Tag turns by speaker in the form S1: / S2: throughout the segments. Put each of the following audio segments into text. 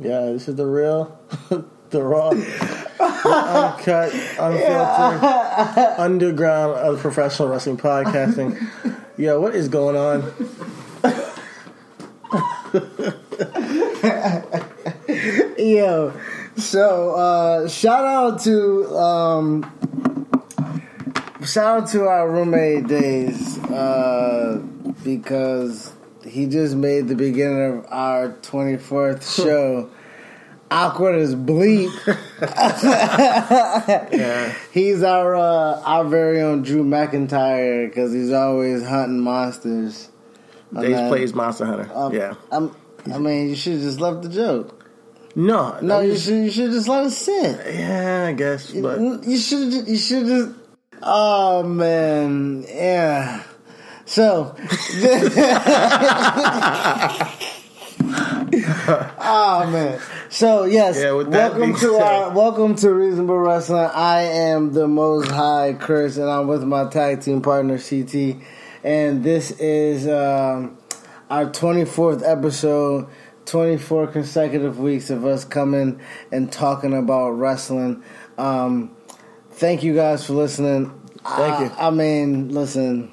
S1: Yeah, this is the real, the raw, the uncut, unfiltered, underground of professional wrestling podcasting. Yo, what is going on?
S2: Yo, so uh, shout out to um, shout out to our roommate Days uh, because he just made the beginning of our twenty fourth show. Awkward as bleep. He's our uh, our very own Drew McIntyre because he's always hunting monsters. Then,
S1: plays Monster Hunter.
S2: Um,
S1: yeah.
S2: I'm, I mean, you should just love the joke.
S1: No,
S2: No, you
S1: just-
S2: should you should just let it sit.
S1: Yeah, I guess, but
S2: You should you should just. Oh man, yeah. So. oh man. So yes,
S1: Yeah,
S2: welcome to
S1: said-
S2: our welcome to Reasonable Wrestling. I am the Most High Chris, and I'm with my tag team partner CT, and this is um, our 24th episode. 24 consecutive weeks of us coming and talking about wrestling. Um, thank you guys for listening.
S1: Thank
S2: I,
S1: you.
S2: I mean, listen,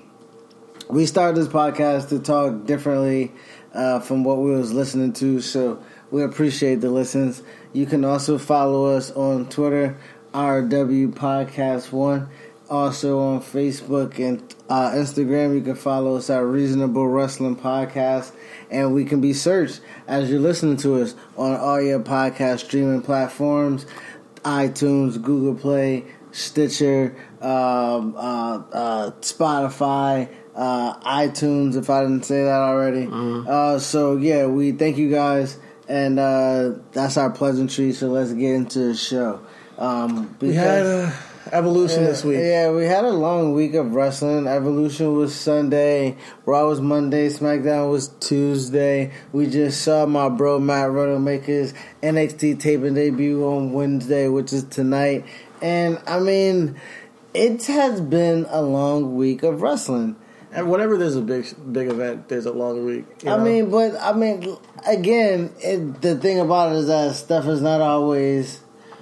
S2: we started this podcast to talk differently uh, from what we was listening to, so we appreciate the listens. You can also follow us on Twitter, RW Podcast One. Also on Facebook and uh, Instagram, you can follow us at Reasonable Wrestling Podcast, and we can be searched as you're listening to us on all your podcast streaming platforms iTunes, Google Play, Stitcher, um, uh, uh, Spotify, uh, iTunes. If I didn't say that already, uh, so yeah, we thank you guys, and uh, that's our pleasantry. So let's get into the show. Um,
S1: we had uh, evolution
S2: yeah,
S1: this week.
S2: Yeah, we had a long week of wrestling. Evolution was Sunday. Raw was Monday. SmackDown was Tuesday. We just saw my bro Matt Riddle make his NXT taping debut on Wednesday, which is tonight. And I mean, it has been a long week of wrestling.
S1: And whenever there's a big big event, there's a long week. you
S2: I mean, but I mean, again, it, the thing about it is that stuff is not always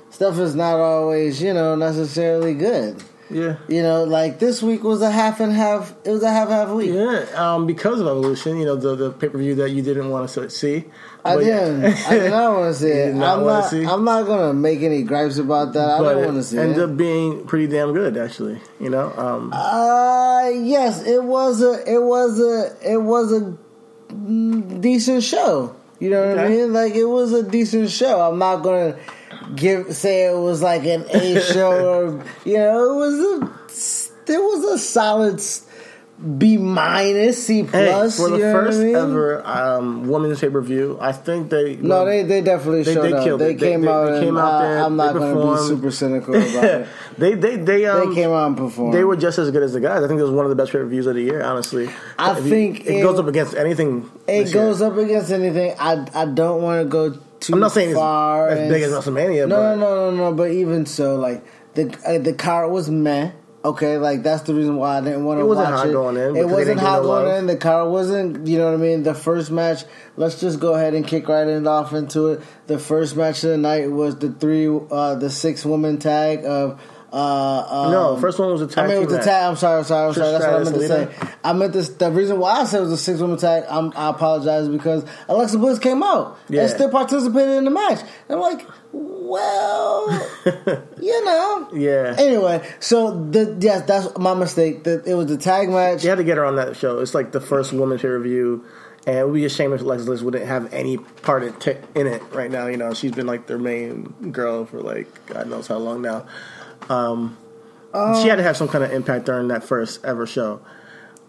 S2: stuff is not always you know necessarily good.
S1: yeah.
S2: You know, like this week was a half and half. It was a half half week.
S1: Yeah, um, because of evolution, you know the the pay per view that you didn't want to see.
S2: I
S1: But-
S2: didn't. I did not want to see it.
S1: not
S2: I'm not.
S1: see?
S2: I'm not gonna make any gripes about that. I
S1: but
S2: don't want to
S1: it
S2: see
S1: ended
S2: it.
S1: up being pretty damn good, actually. You know, um,
S2: Uh, yes, it was a. It was a. It was a decent show. You know what I mean? Like it was a decent show. I'm not gonna give say it was like an A show or you know it was a. it was a solid B minus, C
S1: hey,
S2: plus.
S1: for the
S2: what I
S1: first
S2: mean?
S1: ever um, women's pay per view, I think they
S2: No, they they definitely
S1: They-
S2: showed
S1: they
S2: up.
S1: killed
S2: They.
S1: They-
S2: came
S1: they-
S2: out.
S1: they came out there,
S2: I'm not going to be super cynical about it.
S1: they they they um
S2: They came out and performed.
S1: they were just as good as the guys. I think it was one of the best pay per views of the year. Honestly,
S2: I
S1: If you-
S2: think
S1: it,
S2: it-
S1: goes up against anything.
S2: It
S1: this year.
S2: goes up against anything. I I don't want to go too
S1: I'm not saying it's as big as WrestleMania,
S2: No,
S1: but-
S2: no, no, no, no. But even so, like the uh, the card was meh. Okay, like that's the reason why I didn't want to
S1: It wasn't
S2: watch
S1: hot
S2: it.
S1: going in
S2: It wasn't hot going
S1: love.
S2: in. The car wasn't. You know what I mean. The first match. Let's just go ahead and kick right in off into it. The first match of the night was the three, uh, the six woman tag of. Uh, um,
S1: No, first one was a tag
S2: I mean, it was a tag. I'm sorry, I'm sorry, I'm sorry. That's what I meant to say. I meant this. The reason why I said it was a six woman tag, I'm, I apologize because Alexa Bliss came out
S1: Yeah.
S2: and still participated in the match. I'm like, well, you know.
S1: Yeah.
S2: Anyway, so the yes, that's my mistake. That it was the tag match.
S1: You had to get her on that show. It's like the first woman to review, and it would be a shame if Alexa Bliss wouldn't have any part in, t- in it right now. You know, she's been like their main girl for like God knows how long now. Um, she had to have some kind of impact during that first ever show.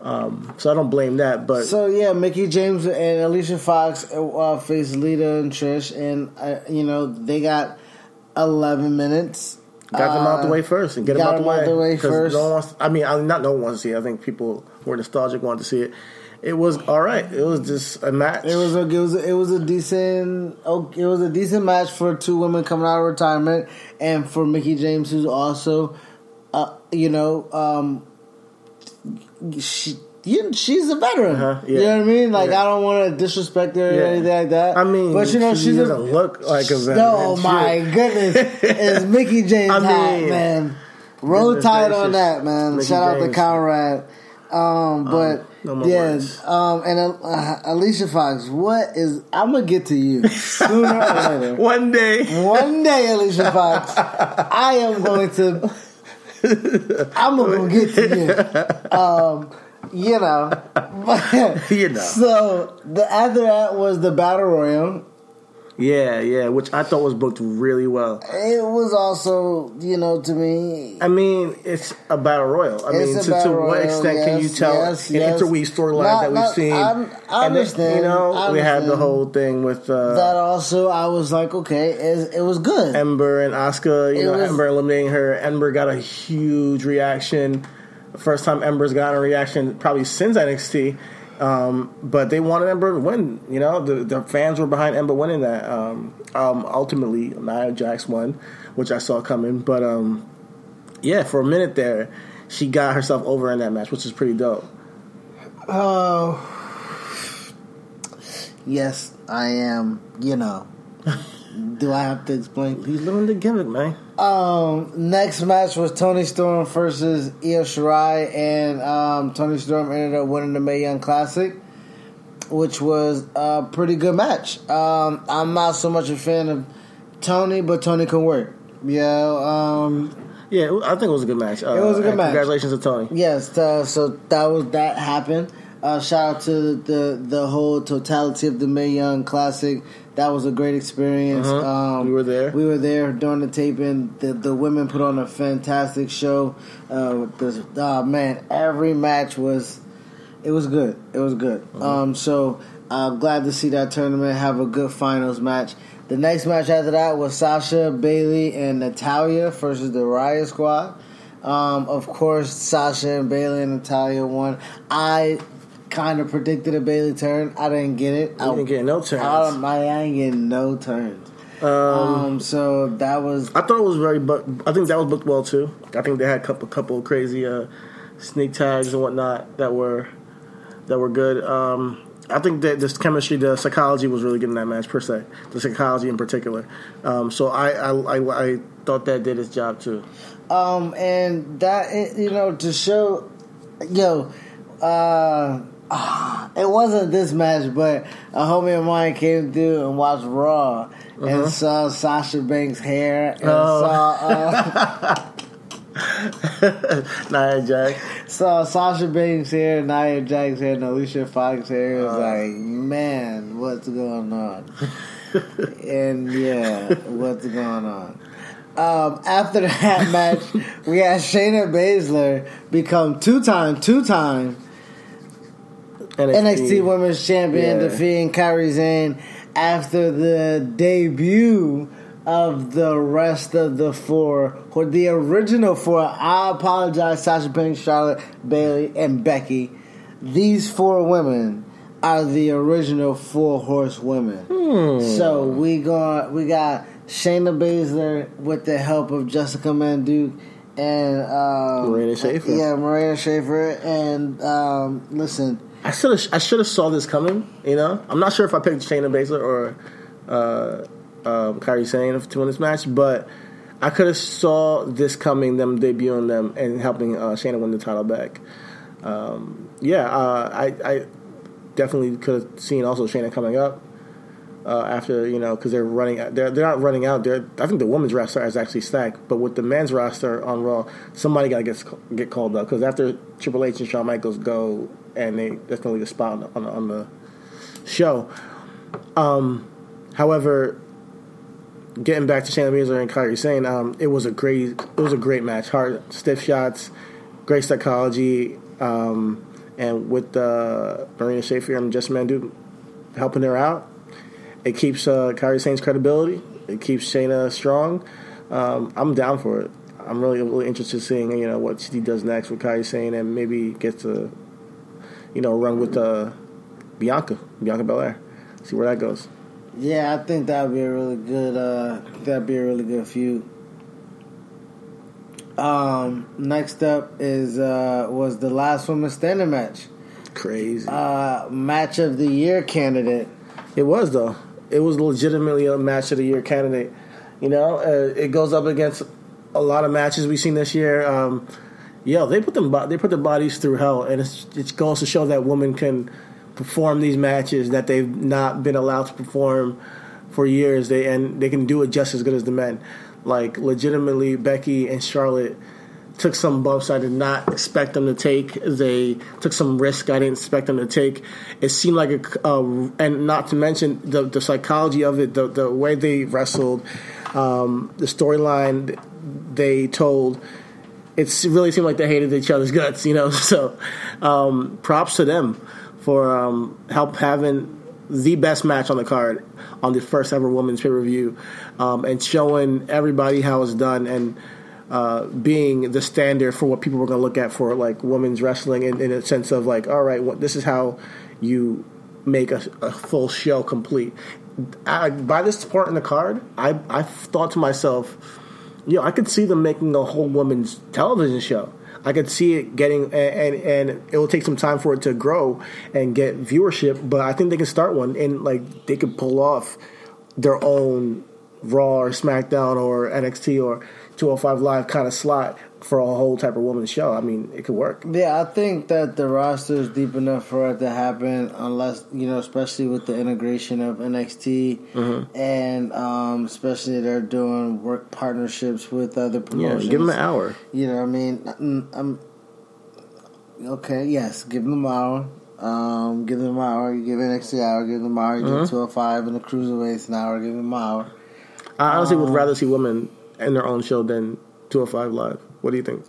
S1: Um, so I don't blame that, but
S2: So yeah, Mickie James and Alicia Fox uh, faced Lita and Trish, and uh, you know they got eleven minutes.
S1: got them out the
S2: Uh,
S1: way first and get them out the
S2: them out
S1: way.
S2: the way first.
S1: No one wants, I mean, I, not no one wants to see. it. I think people who are nostalgic want to see it. It was all right. It was just a match.
S2: It was a it was a, it was a decent oh, it was a decent match for two women coming out of retirement, and for Mickie James, who's also, uh, you know, um, she. You, she's a veteran.
S1: Uh-huh, yeah.
S2: You know what I mean? Like
S1: Yeah.
S2: I don't want to disrespect her or
S1: Yeah.
S2: anything like that.
S1: I mean,
S2: but you know,
S1: she
S2: she's a,
S1: doesn't look like a veteran.
S2: Oh my
S1: Shit.
S2: goodness, it's Mickie James
S1: I
S2: hat, man. Roll tide on that, man.
S1: Mickey
S2: Shout out to
S1: James.
S2: Conrad. Um, but
S1: no
S2: yeah, um, and uh, Alicia Fox, what is? I'm gonna get to you sooner or later.
S1: One day,
S2: One day, Alicia Fox, I am going to. I'm gonna get to you. Um, you know,
S1: You know.
S2: So the after that was the battle royal.
S1: yeah, yeah, which I thought was booked really well.
S2: It was also, you know, to me,
S1: I mean, it's a battle royal. I mean, to, to
S2: battle
S1: what
S2: royal,
S1: extent can you
S2: yes,
S1: tell
S2: yes,
S1: in
S2: yes.
S1: interweave storylines that we've
S2: not-
S1: seen?
S2: I- I
S1: And then,
S2: understand,
S1: you know, we had the whole thing with uh,
S2: that also I was like, okay, it, it was good.
S1: Ember and Asuka. You
S2: It
S1: know,
S2: was-
S1: Ember eliminating her. Ember got a huge reaction. First time Ember's gotten a reaction probably since NXT. Um, but they wanted Ember to win. You know, the, the fans were behind Ember winning that. Um, um, ultimately, Nia Jax won, which I saw coming. But um, yeah, for a minute there, she got herself over in that match, which is pretty dope.
S2: Oh, yes, I am. You know, do I have to explain?
S1: He's living the gimmick, man.
S2: Um, next match was Toni Storm versus Io Shirai, and um, Toni Storm ended up winning the Mae Young Classic, which was a pretty good match. Um, I'm not so much a fan of Toni, but Toni can work. Yeah, um,
S1: Yeah, I think it was a good match. Uh,
S2: It was a good match.
S1: Congratulations to Toni.
S2: Yes, uh, so that was that happened. Uh, shout out to the the whole totality of the Mae Young Classic. That was a great experience.
S1: Uh-huh.
S2: Um,
S1: We were there.
S2: We were there during the taping. The the women put on a fantastic show. Uh, the, oh man, every match was it was good. It was good.
S1: Uh-huh.
S2: Um, so uh, glad to see that tournament have a good finals match. The next match after that was Sasha, Bayley, and Natalya versus the Riot Squad. Um, of course, Sasha and Bayley and Natalya won. I kind of predicted a Bayley turn. I didn't get it.
S1: You didn't get no turns.
S2: I, I ain't getting no turns. Um, so that was
S1: I thought it was very, but I think that was booked well too. I think they had a couple, couple of crazy uh, sneak tags and whatnot that were that were good. Um, I think that this chemistry, the psychology was really good in that match per se. The psychology in particular. Um, so I, I, I, I thought that did its job too.
S2: Um, and that you know to show, yo, uh, ah, it wasn't this match, but a homie of mine came through and watched Raw and saw Sasha Banks' hair and
S1: Oh.
S2: saw uh,
S1: Nia Jax.
S2: saw Sasha Banks' hair, Nia Jax' hair, and Alicia Fox hair. It was like, man, what's going on? and yeah, what's going on? Um, after that match, we had Shayna Baszler become two time, two time NXT Women's Champion,
S1: Yeah.
S2: defeating Kairi Sane after the debut of the rest of the four, or the original four. I apologize, Sasha Banks, Charlotte, Bayley, and Becky. These four women are the original four horse horsewomen. So we got we got Shayna Baszler with the help of Jessamyn Duke and um,
S1: Marina Shafir.
S2: Yeah, Marina Shafir. And um, listen,
S1: I should have I should have saw this coming. You know, I'm not sure if I picked Shayna Baszler or uh, um, Kairi Sane to win this match, but I could have saw this coming. Them debuting them and helping uh, Shayna win the title back. Um, yeah, uh, I, I definitely could have seen also Shayna coming up. Uh, after you know, because they're running, they're they're not running out. They're, I think the women's roster is actually stacked, but with the men's roster on Raw, somebody got to get get called up because after Triple H and Shawn Michaels go, and they leave a spot on the, on the, on the show. Um, however, getting back to Shayna Baszler and Kairi Sane, um, it was a great it was a great match. Hard stiff shots, great psychology, um, and with uh, Marina Shafir and Jess Mandu helping her out, it keeps uh, Kairi Sane's credibility. It keeps Shayna strong. Um, I'm down for it. I'm really really interested in seeing you know what she does next with Kairi Sane and maybe gets to you know run with uh, Bianca Bianca Belair. See where that goes.
S2: yeah, I think that'd be a really good. Uh, that'd be a really good feud. Um, next up is uh, was the last woman standing match.
S1: Crazy.
S2: Uh, match of the year candidate.
S1: It was though. It was legitimately a match of the year candidate. You know, uh, it goes up against a lot of matches we've seen this year. Um, yeah, they put them they put their bodies through hell, and it's, it goes to show that women can perform these matches that they've not been allowed to perform for years. They and they can do it just as good as the men. Like legitimately, Becky and Charlotte took some bumps I did not expect them to take. They took some risk I didn't expect them to take. It seemed like a, and not to mention the the psychology of it, the the way they wrestled, um, the storyline they told. It really seemed like they hated each other's guts, you know. So, um, props to them for um, help having the best match on the card on the first ever women's pay per view, um, and showing everybody how it's done and uh, being the standard for what people were going to look at for like women's wrestling in, in a sense of like, all right, what, this is how you make a, a full show complete. I, by this part in the card, I I thought to myself, know, I could see them making a whole women's television show. I could see it getting, and, and and it will take some time for it to grow and get viewership. But I think they can start one, and like they could pull off their own Raw or SmackDown or NXT or 205 Live kind of slot for a whole type of women's show. I mean, it could work.
S2: Yeah, I think that the roster is deep enough for it to happen, unless you know, especially with the integration of NXT,
S1: Mm-hmm.
S2: and um, especially they're doing work partnerships with other promotions.
S1: Yeah, give them an hour.
S2: You know what I mean? I'm okay. Yes, give them an hour. Um, give them an hour. You give NXT an hour. Give them an hour. You
S1: Mm-hmm.
S2: give two hundred five and the cruiserweights an hour. Give them an hour.
S1: I honestly would rather see women in their own show than 205 Live. What do you think?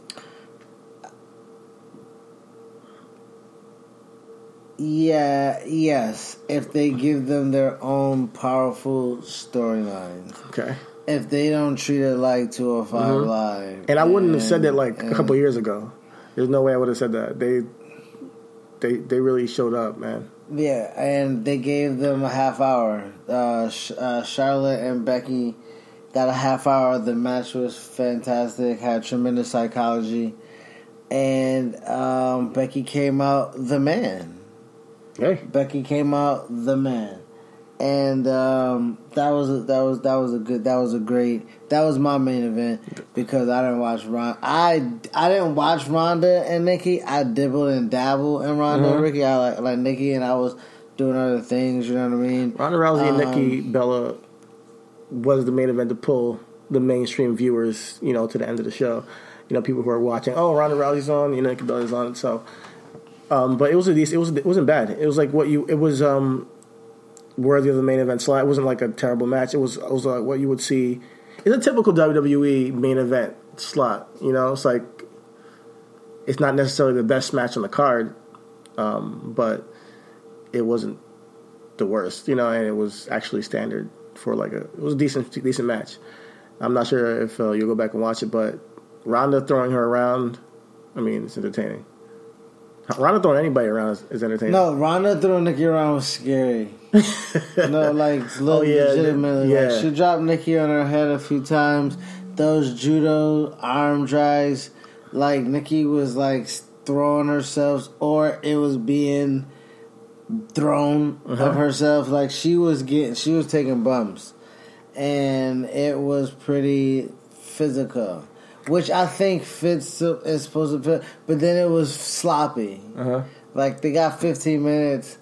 S2: Yeah. Yes. If they give them their own powerful storyline.
S1: Okay.
S2: If they don't treat it like 205 Live.
S1: Mm-hmm. And I wouldn't have said that like a couple years ago. There's no way I would have said that. They, they, they really showed up, man.
S2: Yeah, and they gave them a half hour. Uh, Sh- uh, Charlotte and Becky got a half hour. The match was fantastic, had tremendous psychology. And um, Becky came out the man.
S1: Hey,
S2: Becky came out the man. And um, that was a, that was that was a good that was a great that was my main event because I didn't watch Ron I I didn't watch Ronda and Nikki I dibbled and dabbled in Ronda and Ricky I like like Nikki and I was doing other things you know what I mean
S1: Ronda Rousey and
S2: Um,
S1: Nikki Bella was the main event to pull the mainstream viewers, you know, to the end of the show. You know, people who are watching, oh, Ronda Rousey's on, you know, Nikki on. So, um, but it was a decent. It was it wasn't bad. It was like what you. It was um, worthy of the main event slot. It wasn't like a terrible match. It was it was like what you would see. It's a typical WWE main event slot. You know, it's like it's not necessarily the best match on the card, um, but it wasn't the worst. You know, and it was actually standard for like a. It was a decent decent match. I'm not sure if uh, you'll go back and watch it, but Ronda throwing her around. I mean, it's entertaining. Ronda throwing anybody around is, is entertaining.
S2: No, Ronda throwing Nikki around was scary. no, like
S1: Oh, yeah,
S2: legitimately.
S1: yeah.
S2: Like she dropped Nikki on her head a few times. Those judo arm drags, like Nikki was like throwing herself, or it was being thrown
S1: Uh-huh.
S2: of herself. Like she was getting, she was taking bumps, and it was pretty physical. Which I think fits is supposed to fit, but then it was sloppy.
S1: Uh-huh.
S2: Like they got 15 minutes.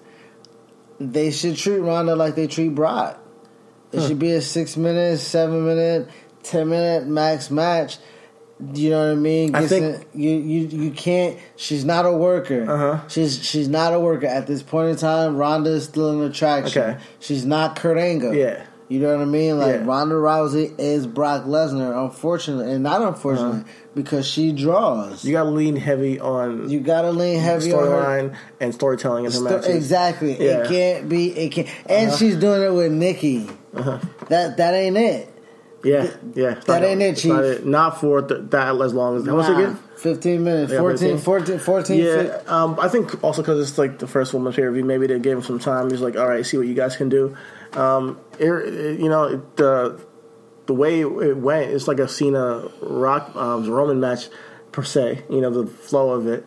S2: They should treat Ronda like they treat Brock. It should be a six minute, seven minute, ten minute max match. You know what I mean?
S1: I think-
S2: in- you you you can't. She's not a worker.
S1: Uh-huh.
S2: She's she's not a worker at this point in time. Ronda is still an attraction.
S1: Okay.
S2: She's not Kurt Angle.
S1: Yeah.
S2: You know what I mean? Like
S1: Yeah.
S2: Ronda Rousey is Brock Lesnar, unfortunately, and not unfortunately because she draws.
S1: Uh-huh. You got to lean heavy on
S2: You gotta lean heavy
S1: storyline and storytelling in her
S2: Sto-
S1: matches.
S2: exactly.
S1: Yeah. Uh-huh.
S2: It can't be. It can't. And she's doing it with Nikki. Uh-huh. That that ain't it.
S1: Yeah, yeah.
S2: That
S1: not-
S2: ain't it,
S1: Not,
S2: Chief.
S1: it. Not for th- that as long as. How much
S2: Nah,
S1: again?
S2: 15 minutes.
S1: Yeah,
S2: 14,
S1: 15.
S2: 14, 14
S1: Yeah, um, I think also because it's like the first woman's pay per view, maybe they gave him some time. He's like, all right, see what you guys can do. Um, it, it- you know, it, the the way it went, it's like a Cena Rock um, Roman match per se. You know, the flow of it.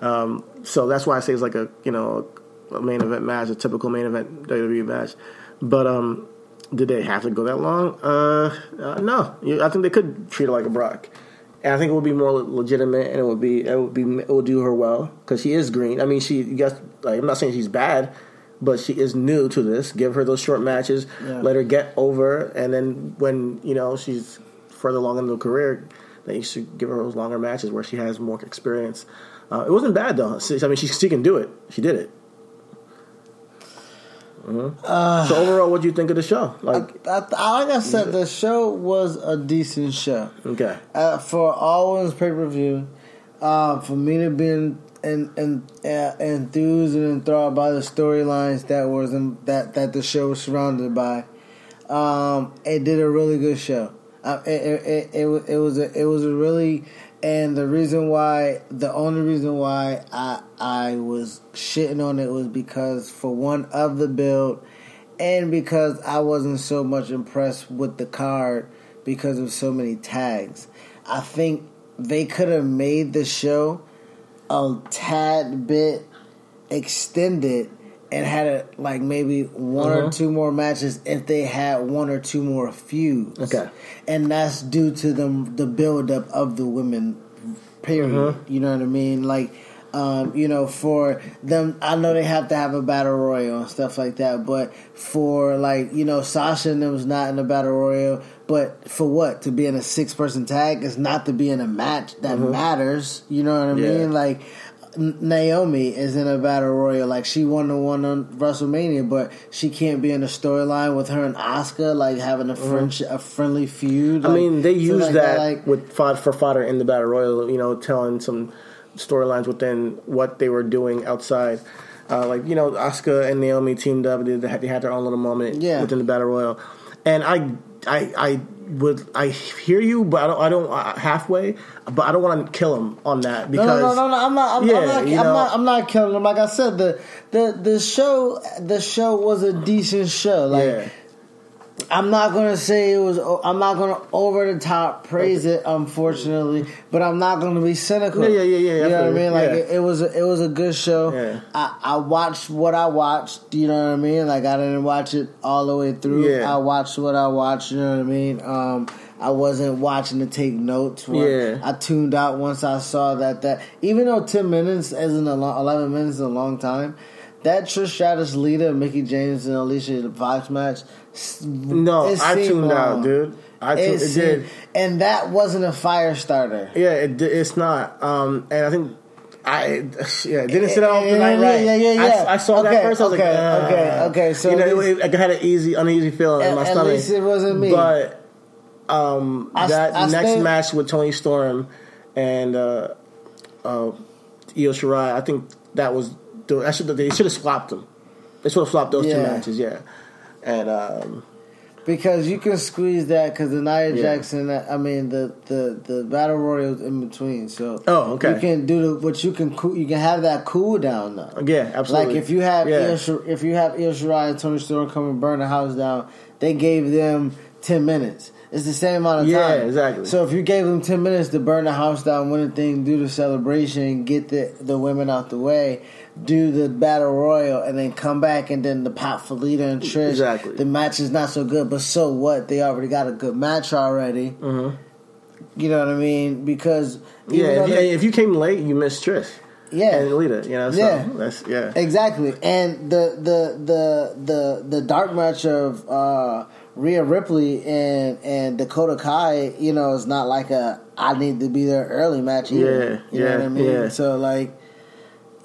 S1: Um, so that's why I say it's like a you know a main event match, a typical main event WWE match. But um, did they have to go that long? Uh, uh, no, I think they could treat it like a Brock. And I think it would be more legitimate, and it would be it would be it would do her well because she is green. I mean, she you guys like I'm not saying she's bad, but she is new to this. Give her those short matches,
S2: Yeah.
S1: let her get over, and then when you know she's further along in the career, then you should give her those longer matches where she has more experience. Uh, it wasn't bad though. I mean, she she can do it. She did it. Mhm. so overall, what do you think of the show? Like,
S2: I, I, like I said, the show was a decent show.
S1: okay,
S2: Uh, for all women's pay per view, uh, for me to be in, in, in, uh, enthused and enthralled by the storylines that was in, that that the show was surrounded by, um, it did a really good show. Uh, it, it, it, it, it was a, it was a really and the reason why the only reason why I I was shitting on it was because for one of the build and because I wasn't so much impressed with the card because of so many tags. I think they could have made the show a tad bit extended and had it like maybe one or
S1: Uh-huh.
S2: two more matches if they had one or two more feuds.
S1: Okay.
S2: And that's due to them the build up of the women period.
S1: Uh-huh.
S2: You know what I mean? Like um, you know, for them I know they have to have a battle royal and stuff like that, but for like, you know, Sasha and them was not in a battle royal, but for what? To be in a six person tag is not to be in a match that matters. You know what I.
S1: Yeah.
S2: mean? Like Naomi is in a battle royal, like she won the one on WrestleMania, but she can't be in a storyline with her and Oscar, like having a friendship, a friendly feud.
S1: Uh-huh. I mean, they use
S2: like
S1: that,
S2: like
S1: with fod for fodder in the battle royal. You know, telling some storylines within what they were doing outside. Uh, like you know, Oscar and Naomi teamed up. They had, they had their own little moment
S2: Yeah.
S1: within the battle royal, and I, I, I would I hear you, but I don't. I don't uh, halfway, but I don't want to kill him on that
S2: No,
S1: because
S2: no, no, no, no. I'm not. I'm,
S1: Yeah,
S2: I'm not.
S1: you
S2: I'm
S1: know-
S2: not. I'm not killing him. Like I said, the the the show the show was a decent show. Like
S1: yeah,
S2: I'm not gonna say it was. I'm not gonna over the top praise it, unfortunately. But I'm not gonna be cynical.
S1: Yeah, yeah, yeah, yeah,
S2: You know what I mean? Like
S1: Yeah.
S2: it, it was. A, it was a good show.
S1: Yeah.
S2: I, I watched what I watched. You know what I mean? Like I didn't watch it all the way through.
S1: Yeah.
S2: I watched what I watched. You know what I mean? Um, I wasn't watching to take notes.
S1: Yeah.
S2: I tuned out once I saw that. That even though ten minutes isn't a long, eleven minutes is a long time. That Trish Stratus, Lita, Mickie James, and Alicia Fox match.
S1: No, I tuned out, dude. I tuned, it,
S2: seemed-
S1: did.
S2: and that wasn't a fire starter.
S1: Yeah, it, it's not. Um, and I think I yeah it didn't sit out the night
S2: yeah,
S1: right.
S2: yeah, yeah,
S1: I-
S2: yeah.
S1: I, saw
S2: Okay,
S1: that first. I was
S2: okay,
S1: like, uh,
S2: okay, okay, so
S1: you know,
S2: at
S1: it, it, I had an easy, uneasy feeling in
S2: At-
S1: my
S2: at
S1: stomach.
S2: least it wasn't me.
S1: But um,
S2: I-
S1: that
S2: I
S1: next
S2: still-
S1: match with Toni Storm and uh, uh, Io Shirai, I think that was. should they should have swapped them. They should have swapped those two matches. Yeah, and um,
S2: because you can squeeze that because the Nia
S1: Yeah.
S2: Jackson, I mean the the the battle royals in between. So
S1: Oh, okay.
S2: you can do the what you can cool, you can have that cool down though.
S1: Yeah, absolutely.
S2: Like if you have
S1: Yeah.
S2: Io if you have Io Shirai and Toni Storm come and burn the house down, they gave them ten minutes. It's the same amount of
S1: Yeah,
S2: time.
S1: Yeah, exactly.
S2: So if you gave them ten minutes to burn the house down, win the thing, do the celebration, get the the women out the way, do the battle royal, and then come back and then the pop for Lita and Trish.
S1: Exactly.
S2: The match is not so good, but so what? They already got a good match already.
S1: Mhm.
S2: You know what I mean? Because
S1: Yeah, if you,
S2: they-
S1: if you came late, you missed Trish
S2: yeah,
S1: and Lita. You know, so
S2: Yeah.
S1: that's yeah.
S2: Exactly, and the the the the the dark match of uh, Rhea Ripley and and Dakota Kai, you know, is not like a I need to be there early match either.
S1: Yeah,
S2: you know
S1: yeah,
S2: what I mean.
S1: yeah.
S2: So like,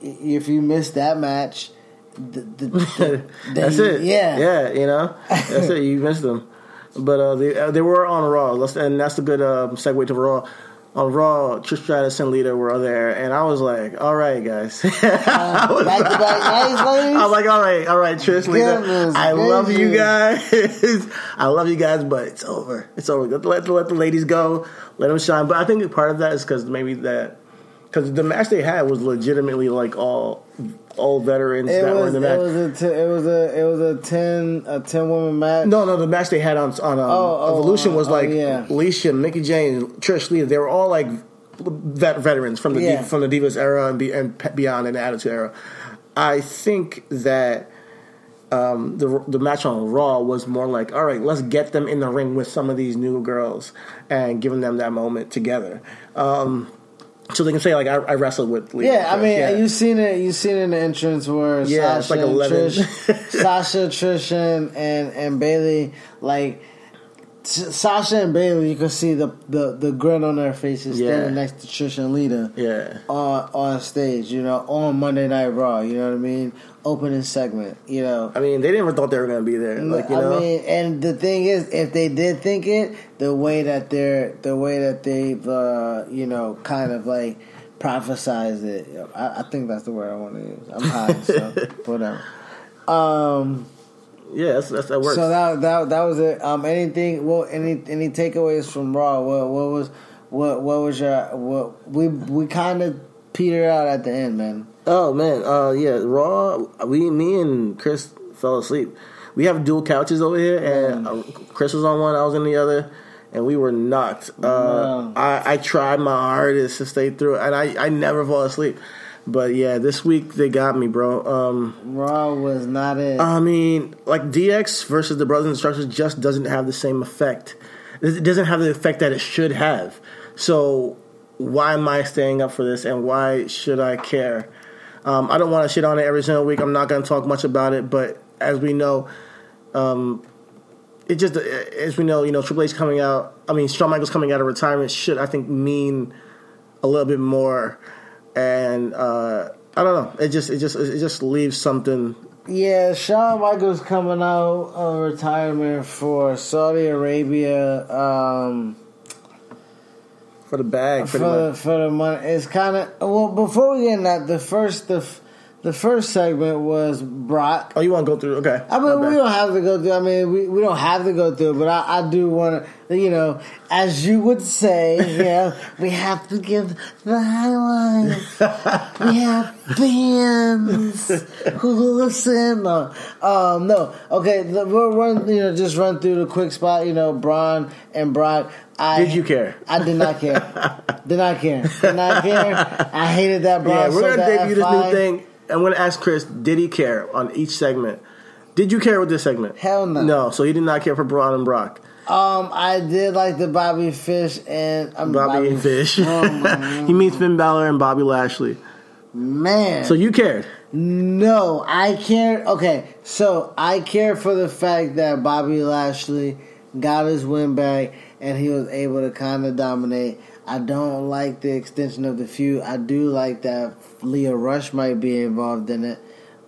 S2: if you miss that match, the, the, the,
S1: That's it.
S2: Yeah,
S1: yeah. You know, that's it. You missed them, but uh, they uh, they were on Raw. And that's a good um, segue to Raw. On Raw, Trish Stratus and Lita were there, and I was like, "All right, guys." I was
S2: back to back nights, ladies.
S1: I was like, "All right, all right, Trish, Lita, I love you guys. I love you guys, but it's over. It's over. Let, let, let the ladies go. Let them shine." But I think part of that is because maybe that because the match they had was legitimately like all all veterans
S2: It
S1: that were
S2: was,
S1: in the match.
S2: it was a t- it was a it was a ten a ten woman match.
S1: No, no, the match they had on on um,
S2: Oh, oh,
S1: Evolution was
S2: oh,
S1: like
S2: yeah.
S1: Alicia, Mickey Jane, Trish Lee. They were all like vet- veterans from the
S2: Yeah.
S1: Div- from the Divas era and, be, and beyond and the Attitude era. I think that um, the the match on Raw was more like, all right, let's get them in the ring with some of these new girls and giving them that moment together. Um, so they can say like I, I wrestled with Lita.
S2: Yeah, I mean,
S1: Yeah.
S2: you seen it. You've seen it in the entrance where
S1: Yeah,
S2: Sasha
S1: it's like 11.
S2: Trish, Sasha, Trish, and and, and Bayley. Like Sasha and Bayley, you can see the, the, the grin on their faces
S1: Yeah.
S2: standing next to Trish and Lita
S1: yeah.
S2: on on stage. You know, on Monday Night Raw. You know what I mean? Opening segment. You know.
S1: I mean, they never thought they were going to be there. Like you know,
S2: I mean, and the thing is, if they did think it, the way that they're, the way that they've, uh, you know, kind of like prophesized it, I, I think that's the word I want to use. I'm high, so whatever. Um,
S1: yeah, that's, that's that works.
S2: so that that that was it. Um, anything? Well, any any takeaways from Raw? What what was what what was your what we we kind of petered out at the end, man.
S1: Oh man, uh, yeah, Raw. We, me and Chris fell asleep. We have dual couches over here, and uh, Chris was on one, I was in the other, and we were knocked. Uh,
S2: Wow.
S1: I, I tried my hardest to stay through, and I, I never fall asleep. But yeah, this week they got me, bro. Um,
S2: Raw was not it.
S1: I mean, like DX versus the Brothers of Destruction just doesn't have the same effect. It doesn't have the effect that it should have. So why am I staying up for this, and why should I care? Um, I don't want to shit on it every single week. I'm not going to talk much about it, but as we know, um, it just as we know, you know, Triple H coming out. I mean, Shawn Michaels coming out of retirement should I think mean a little bit more, and uh, I don't know. It just it just it just leaves something
S2: Yeah, Shawn Michaels coming out of retirement for Saudi Arabia um,
S1: for the bag.
S2: for the, for the money. It's kind of well. Before we get in that, the first the the first segment was Brock.
S1: Oh, you want to go through? Okay.
S2: I mean, we don't have to go through. I mean, we, we don't have to go through, but I, I do want to, you know, as you would say, you know, we have to give the highlights. we have fans who listen. No, um, no. Okay, we'll run. You know, just run through the quick spot. You know, Braun and Brock. I,
S1: Did you care?
S2: I did not care. did not care. Did not care. I hated that Braun.
S1: Yeah, we're gonna
S2: that
S1: debut this
S2: F5.
S1: new thing. I'm gonna ask Chris, did he care on each segment? Did you care with this segment?
S2: Hell no.
S1: No, so he did not care for Braun and Brock.
S2: Um, I did like the Bobby Fish and um,
S1: Bobby, and Fish.
S2: Oh,
S1: he means Finn Balor and Bobby Lashley.
S2: man.
S1: So you cared.
S2: no, I care. Okay, so I care for the fact that Bobby Lashley got his win back and he was able to kind of dominate. I don't like the extension of the feud. I do like that Lio Rush might be involved in it.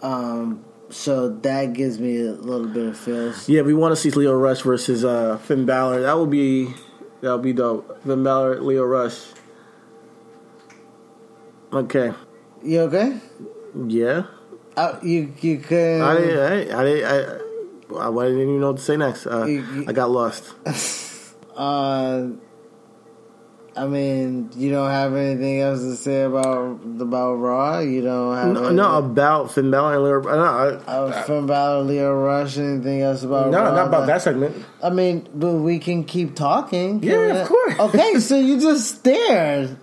S2: Um, so that gives me a little bit of feels.
S1: Yeah, we want to see Lio Rush versus uh, Finn Balor. That would be that would be dope. Finn Balor, Lio Rush. Okay.
S2: You okay?
S1: Yeah.
S2: Uh, you you can.
S1: I didn't. I, I, didn't- I, I didn't even know what to say next. Uh,
S2: You- you-
S1: I got lost.
S2: Uh, I mean, you don't have anything else to say about about Raw. You don't have
S1: No, no, about Finn Balor and Lio. No, I,
S2: uh, Finn Balor, Lio Rush. Anything else about
S1: no,
S2: Raw
S1: not about that segment.
S2: I mean, but we can keep talking. can
S1: Yeah,
S2: we?
S1: of course.
S2: Okay, so you just stared.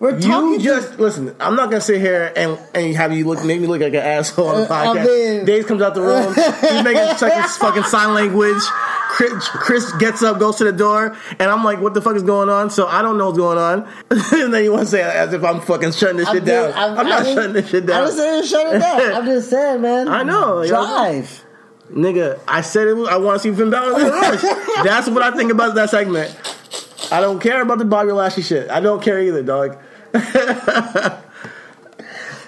S2: We're talking.
S1: You
S2: talking.
S1: just listen. I'm not gonna sit here and, and have you look make me look like an asshole on the
S2: Uh, I
S1: podcast.
S2: mean-
S1: Dave comes out the room. He's making fucking, fucking sign language. Chris, Chris gets up, goes to the door, and I'm like, "What the fuck is going on?" So I don't know what's going on. and then you want to say as if I'm fucking shutting this
S2: I'm
S1: shit down.
S2: just-
S1: I'm,
S2: I'm-
S1: not
S2: I
S1: shutting this shit down.
S2: I just saying shut it down. I'm just saying, man.
S1: I know, you know.
S2: Drive.
S1: Nigga, I said it. was- I want to see Finn Balor That's what I think about that segment. I don't care about the Bobby Lashley shit. I don't care either, dog.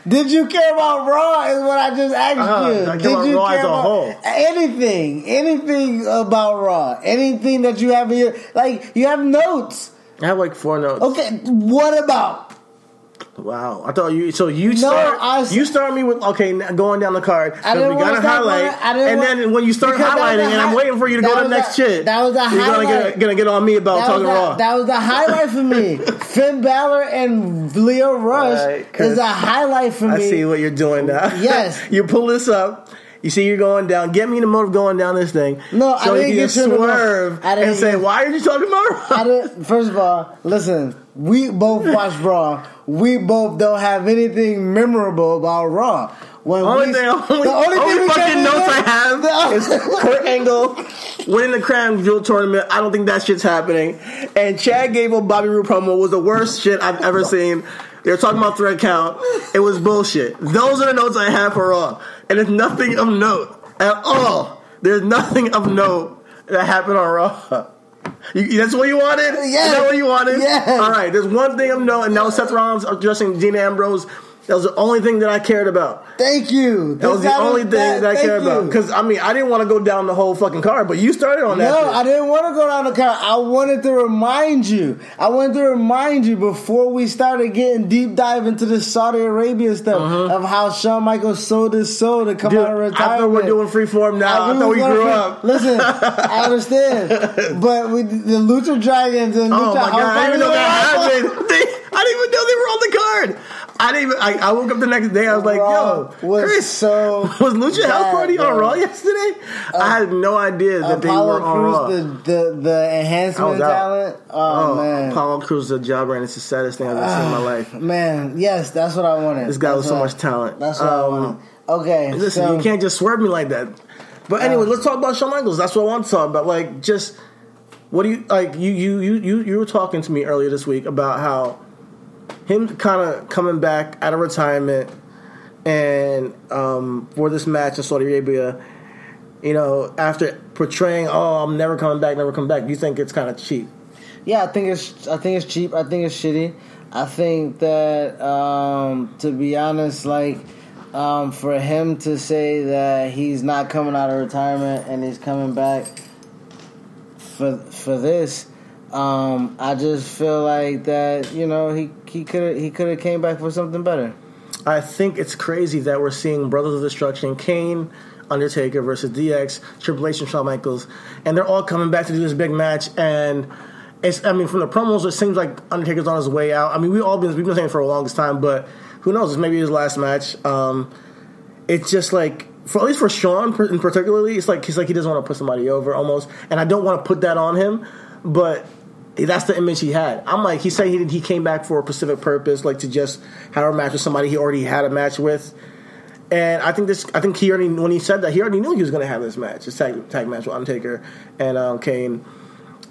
S2: Did you care about Raw? Is what I just asked
S1: Uh-huh.
S2: you.
S1: I care
S2: Did
S1: about
S2: you
S1: Raw
S2: care
S1: as a
S2: about
S1: whole.
S2: anything? Anything about Raw? Anything that you have in your like? You have notes.
S1: I have like four notes.
S2: Okay, what about?
S1: Wow, I thought you. So you
S2: No,
S1: start.
S2: I
S1: you start me with okay, going down the card.
S2: I
S1: So
S2: didn't
S1: we got
S2: wanna
S1: highlight,
S2: going- I didn't
S1: and
S2: want-
S1: then when you start
S2: because that was
S1: highlighting,
S2: a
S1: and I'm waiting for you to go to the next
S2: a-
S1: shit.
S2: that was a
S1: You're gonna
S2: highlight.
S1: get, gonna get on me about
S2: That
S1: talking
S2: was,
S1: raw.
S2: that was a highlight for me. Finn Balor and Lio Rush
S1: Right,
S2: is a highlight for me.
S1: I see what you're doing now.
S2: Yes.
S1: you pull this up. You see, you're going down. Get me in the mode of going down this thing.
S2: No, I
S1: so
S2: didn't
S1: you
S2: get
S1: can
S2: you in the mode.
S1: swerve
S2: I didn't
S1: and say, "Why are you talking about raw?"
S2: I didn't, first of all, listen, we both watch Raw. We both don't have anything memorable about Raw. When
S1: Only
S2: we,
S1: thing, only,
S2: the only,
S1: only
S2: thing
S1: fucking notes I have
S2: the-
S1: is Kurt Angle winning the Crown Jewel tournament. I don't think that shit's happening. And Chad Gable Bobby Roode promo was the worst shit I've ever seen. They were talking about thread count. It was bullshit. Those are the notes I have for Raw, and it's nothing of note at all. There's nothing of note that happened on Raw. You, that's what you wanted?
S2: Yeah,
S1: Is that what you wanted?
S2: Yes.
S1: All right. There's one thing of note, and that was Seth Rollins addressing Dean Ambrose. That was the only thing that I cared about.
S2: Thank you.
S1: That was the only thing that, I care about. Because I mean, I didn't want to go down the whole fucking card, but you started on that.
S2: No,
S1: shit.
S2: I didn't want to go down the car. I wanted to remind you. I wanted to remind you before we started getting deep dive into the Saudi Arabia stuff of how Shawn Michaels sold his soul to come
S1: Uh-huh. Dude,
S2: out of retirement.
S1: I thought we're doing freeform now. I,
S2: we
S1: thought we grew
S2: for-
S1: up.
S2: Listen, I understand, but with the Lucha Dragons and
S1: Oh my god! I didn't even know that happened. I didn't even know they were on the card. I didn't even. I, I woke up the next day. I was like,
S2: Raw
S1: "Yo,
S2: was
S1: Chris,
S2: so
S1: was Lucha House
S2: bad,
S1: Party on. Raw yesterday? I had no idea that they were on Raw.
S2: The, the the enhancement talent. Oh, man,
S1: Apollo Crews, the job and it's the saddest thing I've ever seen in my life.
S2: man, yes, that's what I wanted.
S1: This guy
S2: That's
S1: with so
S2: I-
S1: much talent.
S2: That's what I
S1: Um,
S2: wanted. Okay,
S1: Listen,
S2: so,
S1: you can't just swerve me like that. But anyway,
S2: Uh.
S1: let's talk about Shawn Michaels. That's what I want to talk about. Like, just what do you like? You you you you you were talking to me earlier this week about how him kind of coming back out of retirement and um, for this match in Saudi Arabia. You know, after portraying, "Oh, I'm never coming back, never come back," you think it's kind of cheap?
S2: Yeah, I think it's I think it's cheap. I think it's shitty. I think that um, to be honest, like um, for him to say that he's not coming out of retirement and he's coming back for for this, um, I just feel like that you know he he could he could have came back for something better.
S1: I think it's crazy that we're seeing Brothers of Destruction, Kane, Undertaker versus DX, Triple H, and Shawn Michaels, and they're all coming back to do this big match. And it's, I mean, from the promos, it seems like Undertaker's on his way out. I mean, we all been we've been saying for a longest time, but who knows? It's maybe his last match. Um, it's just like. For, at least for Shawn, in particularly, it's like he's like he doesn't want to put somebody over almost, and I don't want to put that on him, but that's the image he had. I'm like, he said he he came back for a specific purpose, like to just have a match with somebody he already had a match with. And I think this, I think he already when he said that he already knew he was going to have this match, this tag tag match with Undertaker and um, Kane,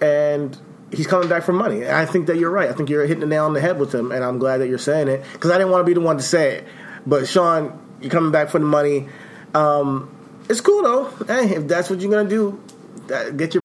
S1: and he's coming back for money. And I think that you're right. I think you're hitting the nail on the head with him, and I'm glad that you're saying it because I didn't want to be the one to say it. But Shawn, you're coming back for the money. Um, it's cool though. Hey, if that's what you're gonna do, that, get your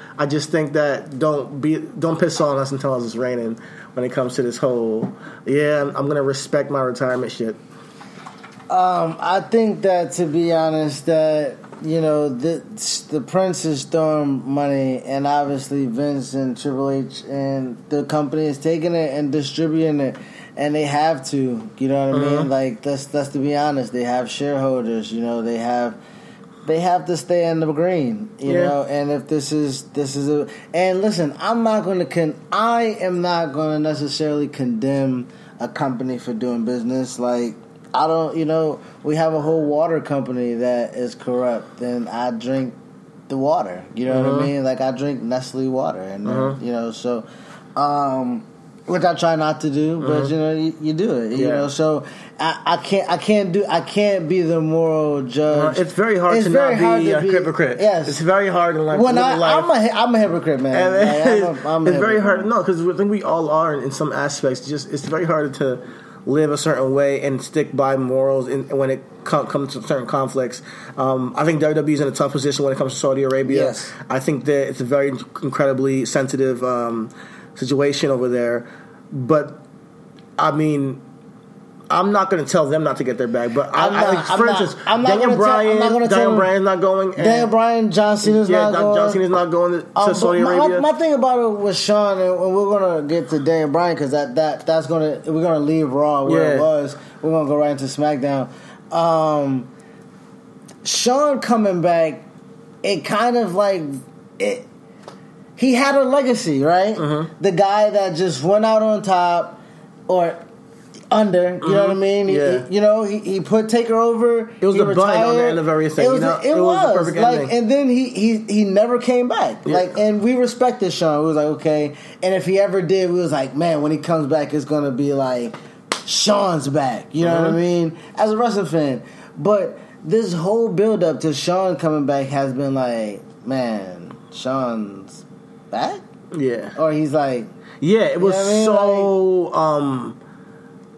S1: I just think that don't be don't piss on us and tell us it's raining when it comes to this whole yeah I'm gonna respect my retirement shit.
S2: Um, I think that to be honest, that you know the the Prince is throwing money, and obviously Vince and Triple H and the company is taking it and distributing it, and they have to. You know what I mean? Like that's that's to be honest. They have shareholders. You know they have. They have to stay in the green, you
S1: Yeah.
S2: know. And if this is this is a and listen, I'm not going to con. I am not going to necessarily condemn a company for doing business. Like I don't, you know, we have a whole water company that is corrupt, and I drink the water. You know what I mean? Like I drink Nestle water, and uh, you know, so um, which I try not to do, but you know, you, you do it. You
S1: Yeah.
S2: know, so I, I can't, I can't do, I can't be the moral judge.
S1: Uh, it's very hard
S2: It's
S1: to
S2: very
S1: not
S2: hard
S1: be
S2: to
S1: a
S2: be-
S1: hypocrite.
S2: Yes.
S1: it's very hard in life
S2: When
S1: to
S2: I,
S1: life.
S2: I'm a, I'm a hypocrite, man.
S1: And
S2: Like, I'm a, I'm
S1: it's very hard. No, because I think we all are in some aspects. Just it's very hard to live a certain way and stick by morals in, when it co- comes to certain conflicts. Um, I think WWE is in a tough position when it comes to Saudi Arabia.
S2: Yes.
S1: I think that it's a very incredibly sensitive um, situation over there. But I mean. I'm not going to tell them not to get their bag, but I,
S2: I'm
S1: I,
S2: not-
S1: like,
S2: I'm
S1: for
S2: not-
S1: instance,
S2: I'm not
S1: Daniel
S2: gonna tell- I'm
S1: Bryan,
S2: not
S1: Daniel Bryan's not going. and-
S2: Daniel Bryan, John Cena's
S1: yeah,
S2: not
S1: John
S2: going.
S1: John Cena's not going to, to
S2: Um, but
S1: Saudi
S2: my,
S1: Arabia.
S2: My, thing about it with Shawn, and and we're gonna get to Daniel Bryan because that, that that's gonna we're gonna leave Raw where
S1: Yeah.
S2: it was. We're gonna go right into SmackDown. Um, Shawn coming back, it kind of like it. He had a legacy, right?
S1: Mm-hmm.
S2: The guy that just went out on top, or under. You know what I mean? He-
S1: Mm-hmm. Yeah.
S2: he- you know, he, he put Taker over.
S1: It was
S2: he
S1: the button on the
S2: retired.
S1: end of everything,
S2: It was,
S1: you know?
S2: it,
S1: It was
S2: was, like,
S1: ending.
S2: and then he he he never came back.
S1: Yeah.
S2: Like, and we respected Shawn. We was like, okay. And if he ever did, we was like, man, when he comes back, it's gonna be like Shawn's back. You know what I
S1: Mm-hmm.
S2: mean? As a wrestling fan, but this whole build up to Shawn coming back has been like, man, Shawn's back,
S1: yeah.
S2: or he's like,
S1: Yeah, it was
S2: know I mean?
S1: so um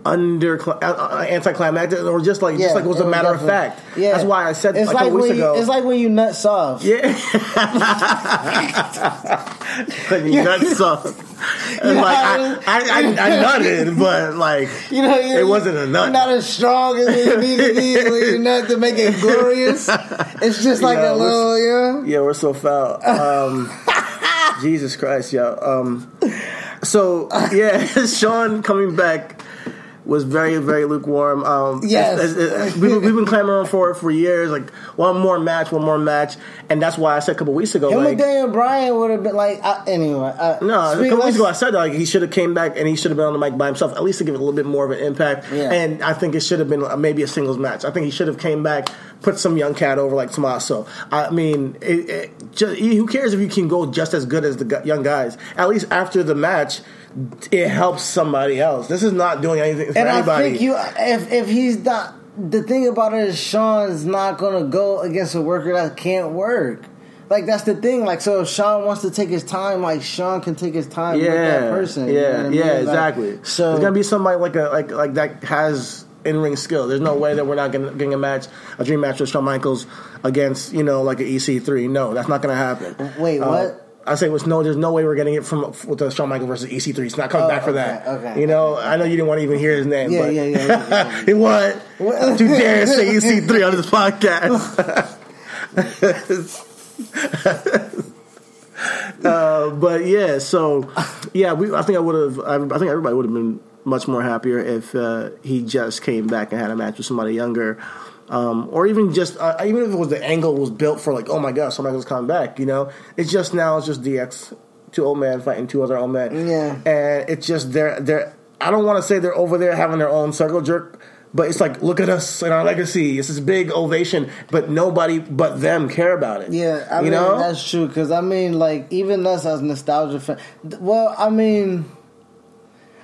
S1: under uh, uh, anticlimactic, or just like
S2: yeah,
S1: just like it was a matter of fact.
S2: Yeah,
S1: that's why I said
S2: it's like
S1: weeks
S2: when you,
S1: ago.
S2: it's like when you nut soft.
S1: yeah, like you nuts off. And
S2: know
S1: like I. I, I, I nutted, but like
S2: You know, you,
S1: it wasn't a nut.
S2: You're not as strong as you need to be when you nut to make it glorious. It's just like
S1: Yeah,
S2: a little, yeah.
S1: Yeah, we're so foul. Um, Jesus Christ, yeah. Um, so yeah, Shawn coming back was very, very lukewarm. Um,
S2: Yes.
S1: it's- it's- we've, we've been clamoring for it for years. Like one more match, one more match, and that's why I said a couple weeks ago.
S2: Him
S1: like,
S2: and Daniel Bryan would have been like, uh, anyway. Uh,
S1: no, a couple weeks ago I said that like he should have came back and he should have been on the mic by himself, at least to give it a little bit more of an impact.
S2: Yeah.
S1: And I think it should have been uh, maybe a singles match. I think he should have came back, put some young cat over like Tommaso. I mean, it, it, just, who cares if you can go just as good as the young guys? At least after the match, it helps somebody else. This is not doing anything for
S2: And
S1: anybody.
S2: I think you, if if he's not, the thing about it is Shawn's not gonna go against a worker that can't work. Like that's the thing. Like so, if Shawn wants to take his time, like Shawn can take his time with that person. you know
S1: Yeah,
S2: I mean?
S1: yeah,
S2: Like,
S1: exactly.
S2: so
S1: there's gonna be somebody like a like like that has in ring skill. There's no way that we're not gonna, getting a match, a dream match with Shawn Michaels against you know like an EC3. No, that's not gonna happen.
S2: Wait,
S1: Uh,
S2: what?
S1: I say was no. There's no way we're getting it from with the Shawn Michaels versus EC3. It's not coming
S2: Oh,
S1: back for
S2: okay,
S1: that.
S2: okay.
S1: You know, I know you didn't want to even hear his name.
S2: Yeah,
S1: but
S2: yeah, yeah, yeah,
S1: it what? Don't you dare say EC3 on this podcast. Uh, but yeah, so yeah, we. I think I would have. I, I think everybody would have been much more happier if uh, he just came back and had a match with somebody younger, um, or even just uh, even if it was the angle was built for like, oh my gosh, somebody's coming back. You know, it's just now it's just DX, two old men fighting two other old men.
S2: Yeah.
S1: and it's just they're they're. I don't want to say they're over there having their own circle jerk. But it's like, look at us and our legacy. It's this big ovation, but nobody but them care about it.
S2: Yeah, I
S1: you
S2: mean
S1: know,
S2: that's true. Because I mean, like even us as nostalgia fan. Well, I mean,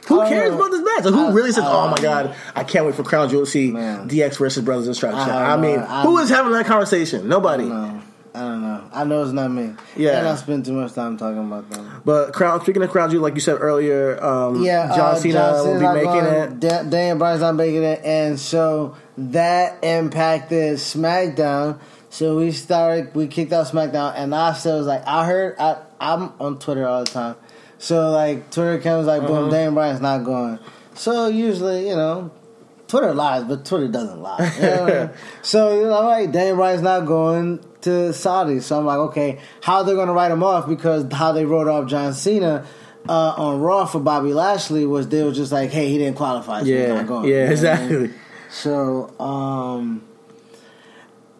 S1: Who cares
S2: know.
S1: about this match? Like, who
S2: I-
S1: really says, "Oh my god, I can't wait for Crown Jewel to see
S2: Man.
S1: DX versus Brothers in Stripes"?
S2: I
S1: I, mean,
S2: know.
S1: who is having that conversation? Nobody.
S2: no, I don't know. I know it's not me.
S1: Yeah.
S2: and I spend too much time talking about them.
S1: But crown. Speaking of Crown Jewel, like you said earlier, um,
S2: Yeah,
S1: John
S2: uh,
S1: Cena
S2: John
S1: will be
S2: not
S1: making
S2: going,
S1: it.
S2: Da- Daniel Bryan's not making it, and so that impacted SmackDown. So we started, we kicked out SmackDown, and I still was like, I heard, I, I'm on Twitter all the time. So like Twitter was like,
S1: Uh-huh.
S2: boom, Daniel Bryan's not going. So usually, you know, Twitter lies, but Twitter doesn't lie. You know I mean? so you know, all right, Daniel Bryan's not going to Saudi. So I'm like, okay, how they're going to write him off? Because how they wrote off John Cena uh, on Raw for Bobby Lashley was they were just like, hey, he didn't qualify. So he's
S1: Yeah,
S2: not going.
S1: yeah,
S2: You know what I
S1: exactly.
S2: mean? So, um,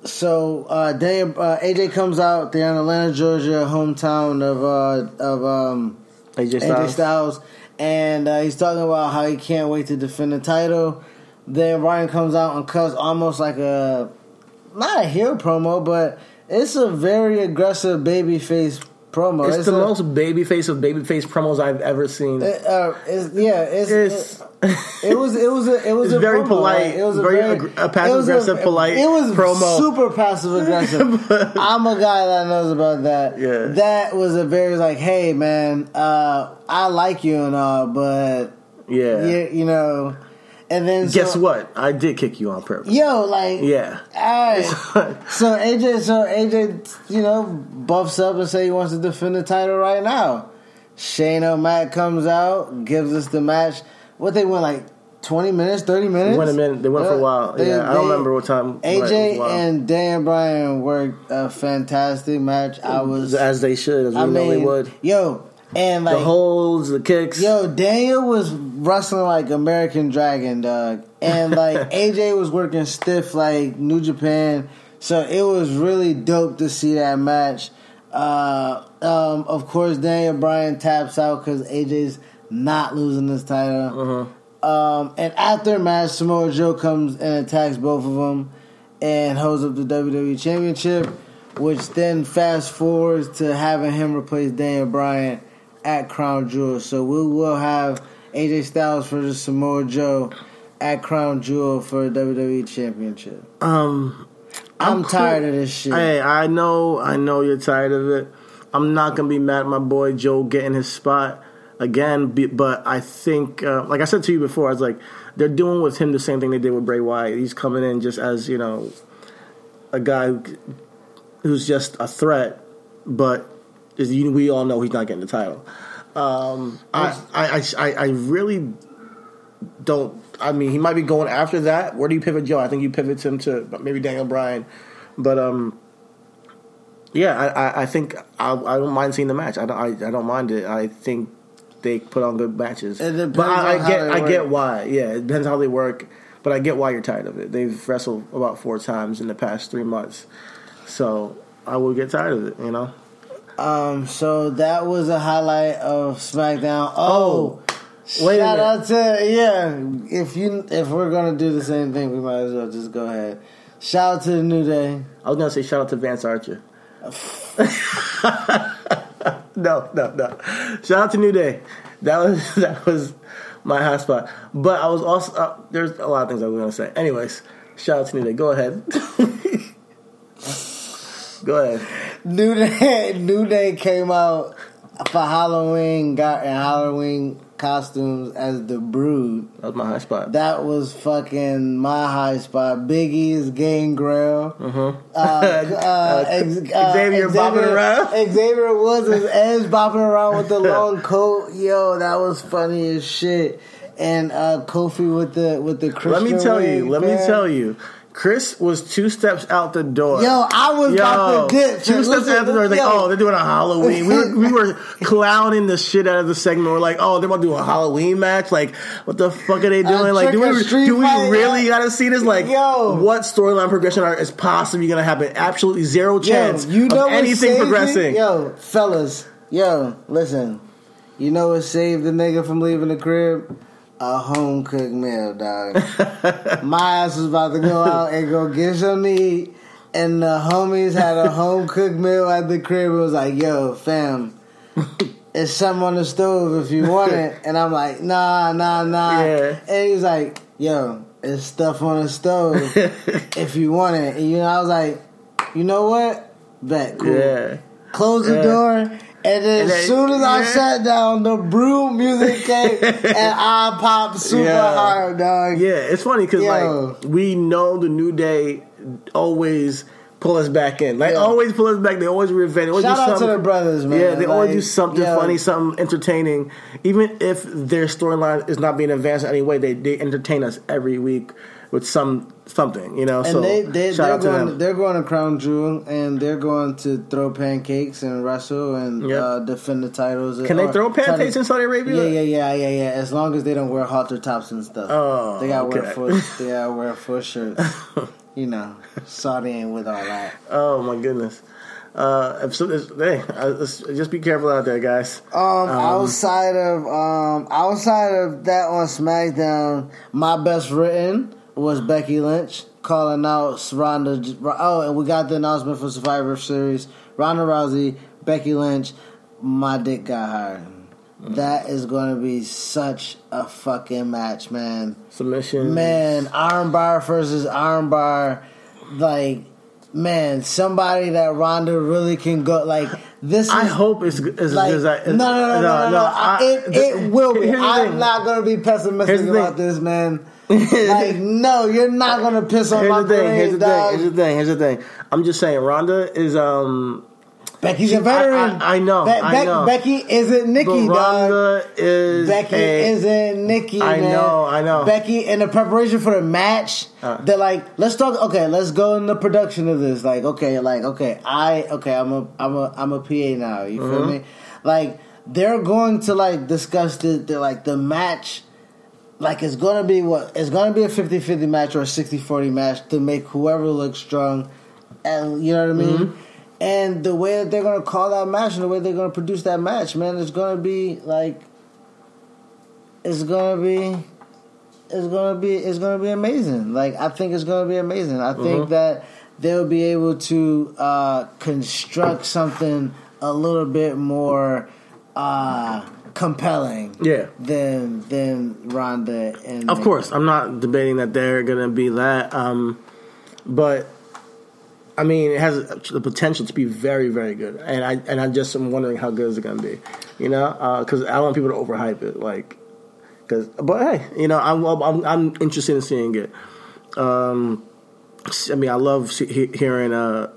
S2: so uh, Daniel, uh, AJ comes out. They're in Atlanta, Georgia, hometown of uh, of um,
S1: AJ
S2: AJ
S1: Styles.
S2: Styles, and uh, he's talking about how he can't wait to defend the title. Then Ryan comes out and cuts almost like a not a heel promo, but it's a very aggressive babyface promo.
S1: It's, the
S2: a-
S1: most babyface of babyface promos I've ever seen.
S2: it, uh, it's, yeah, it's,
S1: It's-
S2: it, it was it was a, it was a
S1: very
S2: promo,
S1: polite,
S2: like, it was
S1: very
S2: a
S1: ag- a passive aggressive, polite
S2: It was
S1: promo.
S2: super passive aggressive. I'm a guy that knows about that.
S1: Yeah.
S2: that was a very like, hey man, uh, I like you and all, but
S1: yeah.
S2: you, you know, and then
S1: Guess what? I did kick you on purpose.
S2: Yo, like
S1: Yeah.
S2: Alright. so AJ, so AJ, you know, buffs up and say he wants to defend the title right now. Shane O'Mac comes out, gives us the match. What they went like twenty minutes, thirty minutes.
S1: They went a minute. They went for a while.
S2: They-
S1: yeah, I don't remember what time. but it was
S2: AJ and Dan Bryan worked a fantastic match. I was,
S1: as they should, as we
S2: I
S1: know
S2: mean,
S1: they would.
S2: yo, and like
S1: the holds, the kicks.
S2: Yo, Daniel was wrestling like American Dragon, dog. And like AJ was working stiff like New Japan. So it was really dope to see that match. Uh, um, of course, Daniel Bryan taps out because AJ's not losing this title. Um, and after match, Samoa Joe comes and attacks both of them and holds up the WWE Championship, which then fast forwards to having him replace Daniel Bryan at Crown Jewel. So we will have AJ Styles versus Samoa Joe at Crown Jewel for the WWE Championship.
S1: Um,
S2: I'm,
S1: cool.
S2: tired of this shit.
S1: Hey, I know, I know you're tired of it. I'm not gonna be mad at my boy Joe getting his spot again, but I think, uh, like I said to you before, I was like, they're doing with him the same thing they did with Bray Wyatt. He's coming in just as you know, a guy who's just a threat, but is, we all know he's not getting the title. Um, I, I, I, I really don't. I mean, he might be going after that. Where do you pivot Joe? I think you pivot him to maybe Daniel Bryan, but um, yeah, I, I, I think I, I don't mind seeing the match. I don't, I, I don't mind it. I think they put on good matches. But I, I get I get why. Yeah, it depends how they work. But I get why you're tired of it. They've wrestled about four times in the past three months, so I will get tired of it. You know.
S2: Um, so that was a highlight of SmackDown. Oh,
S1: wait a
S2: shout out to yeah. If you if we're gonna do the same thing, we might as well just go ahead. Shout out to the New Day.
S1: I was gonna say shout out to Vance Archer. no, no, no. Shout out to New Day. That was that was my hot spot. But I was also uh, there's a lot of things I was gonna say. Anyways, shout out to New Day. Go ahead. Go ahead.
S2: New Day, New Day came out for Halloween, got in Halloween costumes as the Brood.
S1: That was my high spot.
S2: That was fucking my high spot. Big E's Gangrel. Uh, uh, ex- uh,
S1: Xavier bopping around.
S2: Xavier was his edge bopping around with the long coat. Yo, that was funny as shit. And uh, Kofi with the with the
S1: let me tell you. Let me tell you. Chris was two steps out the door.
S2: Yo, I was about to dip.
S1: Two steps out the door. Like,
S2: yo.
S1: oh, they're doing a Halloween. We were, we were clowning the shit out of the segment. We're like, oh, they're about to do a Halloween match. Like, what the fuck are they doing? like, do we, do we really gotta see this? Like,
S2: Yo.
S1: what storyline progression are, is possibly gonna happen? Absolutely zero chance
S2: Yo, you know
S1: of anything progressing.
S2: Yo, fellas, yo, listen. You know what saved the nigga from leaving the crib? A home cooked meal, dog. My ass was about to go out and go get some to eat, and the homies had a home cooked meal at the crib. It was like, yo, fam. It's something on the stove if you want it. And I'm like, nah, nah, nah.
S1: Yeah.
S2: And he was like, yo, it's stuff on the stove if you want it. And you know, I was like, you know what? Bet, cool.
S1: Yeah.
S2: Close the
S1: Yeah.
S2: door, and then
S1: And
S2: as soon as I
S1: yeah.
S2: sat down, the Brood music came, and I popped super
S1: Yeah.
S2: hard, dog.
S1: Yeah, it's funny because like we know the New Day always pull us back in. Like
S2: Yeah.
S1: always pull us back. They always reinvent. They always
S2: Shout out to the brothers, man.
S1: Yeah, they always do something
S2: yo.
S1: funny, something entertaining. Even if their storyline is not being advanced in any way, they they entertain us every week with some something. You know,
S2: And
S1: so
S2: they they
S1: shout
S2: they're
S1: out to
S2: going
S1: them.
S2: they're going to Crown Jewel and they're going to throw pancakes and wrestle and
S1: Yep.
S2: uh, defend the titles.
S1: Can they
S2: or
S1: throw pancakes in Saudi Arabia?
S2: Yeah, yeah, yeah, yeah, yeah. As long as they don't wear halter tops and stuff.
S1: Oh,
S2: they got to wear
S1: okay.
S2: full. They got wear full shirts. you know, Saudi ain't with all that.
S1: Oh my goodness. Uh, if so, it's- hey, uh, let's- just be careful out there, guys.
S2: Um, outside of um, outside of that on SmackDown, my best written was Becky Lynch calling out Ronda. Oh, and we got the announcement for Survivor Series: Ronda Rousey, Becky Lynch. My dick got hard. That is going to be such a fucking match, man.
S1: Submission,
S2: Man, armbar versus armbar, like. Man, somebody that Ronda really can go like this. Is,
S1: I hope it's as
S2: like,
S1: good as I.
S2: no, no, no, no, no, no. I, it, it will be. I'm not gonna be pessimistic about this, man. Like, no, you're not gonna piss on
S1: Here's
S2: my
S1: the thing. Here's the
S2: dog.
S1: thing. Here's the thing. Here's the thing. I'm just saying, Ronda is um.
S2: Becky's
S1: She-
S2: a veteran.
S1: I- I- I know, I know.
S2: Becky isn't
S1: But
S2: Nikki, dog.
S1: Is
S2: Becky
S1: a-
S2: isn't Nikki.
S1: I
S2: man.
S1: know, I know.
S2: Becky in the preparation for the match,
S1: Uh.
S2: they're like, let's talk. Okay, let's go in the production of this. Like, okay, like, okay, I okay, I'm a, I'm a, I'm a PA now. You feel
S1: Mm-hmm.
S2: me? Like, they're going to like discuss the, the like the match. Like it's gonna be what it's gonna be a 50-50 match or a 60-40 match to make whoever look strong, and you know what I mean.
S1: Mm-hmm.
S2: And the way that they're gonna call that match and the way they're gonna produce that match, man, it's gonna be like it's gonna be it's gonna be it's gonna be amazing. Like I think it's gonna be amazing. I think
S1: Mm-hmm.
S2: that they'll be able to uh, construct something a little bit more uh, compelling.
S1: Yeah.
S2: Than than Ronda and
S1: Of course, I'm not debating that they're gonna be that, um, but I mean, it has the potential to be very, very good, and I and I just am wondering how good is it gonna be, you know? Because I don't want people to overhype it, like, because but hey, you know, I'm I'm, I'm interested in seeing it. Um, I mean, I love he- hearing uh,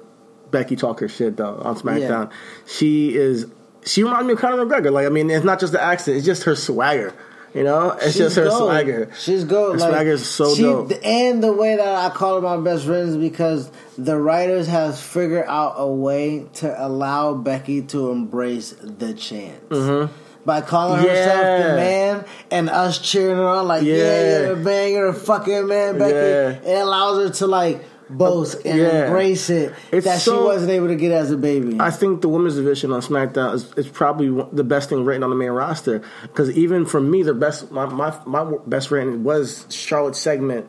S1: Becky talk her shit though on SmackDown. She is she reminds me of Conor McGregor. Like, I mean, it's not just the accent; it's just her swagger. You know, it's just her
S2: gold.
S1: swagger.
S2: She's good.
S1: Her
S2: like,
S1: swagger is so
S2: she,
S1: dope.
S2: And the way that I call her my best friend is because the writers have figured out a way to allow Becky to embrace the chance. By calling herself
S1: Mm-hmm.
S2: The man and us cheering her on like, yeah,
S1: Yeah.
S2: you're the man, you're the fucking man, Becky.
S1: Yeah.
S2: It allows her to like boast and
S1: Yeah.
S2: embrace it
S1: It's
S2: that
S1: so-
S2: she wasn't able to get as a baby.
S1: I think the women's division on SmackDown is, is probably the best thing written on the main roster because even for me, the best my my, my best written was Charlotte's segment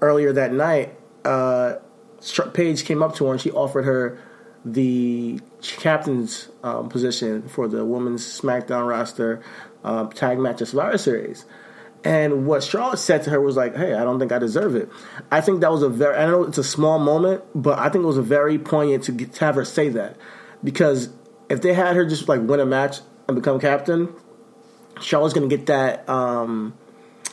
S1: earlier that night. Uh, Paige came up to her and she offered her the captain's um, position for the women's SmackDown roster uh, tag match of Survivor Series. And what Charlotte said to her was like, "Hey, I don't think I deserve it." I think that was a very I know it's a small moment, but I think it was a very poignant to, get, to have her say that because if they had her just like win a match and become captain, Charlotte's to get that um,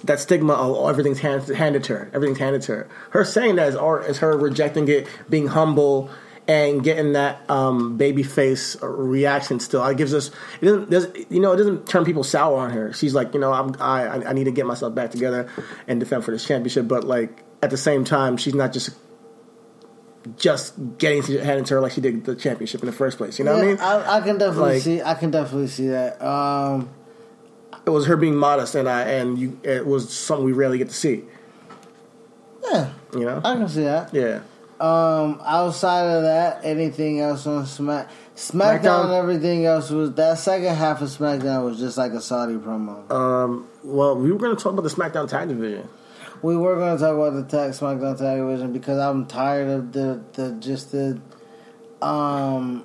S1: that stigma of oh, everything's hand, handed to her. Everything's handed to her. Her saying that is, is her rejecting it, being humble, and getting that um, baby face reaction. Still, it gives us. It doesn't. Does, you know, it doesn't turn people sour on her. She's like, you know, I'm, I I need to get myself back together and defend for this championship. But like at the same time, she's not just just getting handed to her like she did the championship in the first place. You know what I mean?
S2: I, I can definitely
S1: Like-
S2: see. I can definitely see that. Um,
S1: it was her being modest, and I and you, it was something we rarely get to see.
S2: yeah,
S1: You know?
S2: I can see that.
S1: yeah.
S2: Um, outside of that, anything else on Smack SmackDown,
S1: SmackDown?
S2: everything else was that second half of SmackDown was just like a Saudi promo.
S1: Um, well, we were going to talk about the SmackDown Tag Division.
S2: we were going to talk about the tag SmackDown Tag Division because I'm tired of the the just the um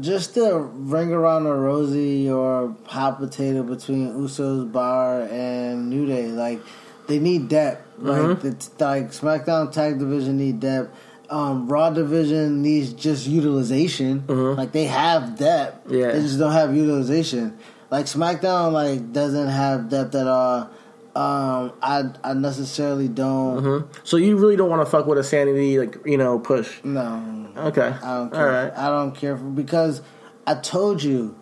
S2: just the ring around a rosy or hot potato between Usos Bar and New Day. Like they need depth. Like
S1: Mm-hmm.
S2: it's like SmackDown Tag Division need depth. um, Raw division needs just utilization. Like they have depth,
S1: Mm-hmm. Yeah.
S2: they just don't have utilization. Like SmackDown, like doesn't have depth at all. Um, I I necessarily don't.
S1: So you really don't want to fuck with a sanity, like you know, push.
S2: No,
S1: Okay,
S2: I don't care.
S1: right.
S2: I don't care for because I told you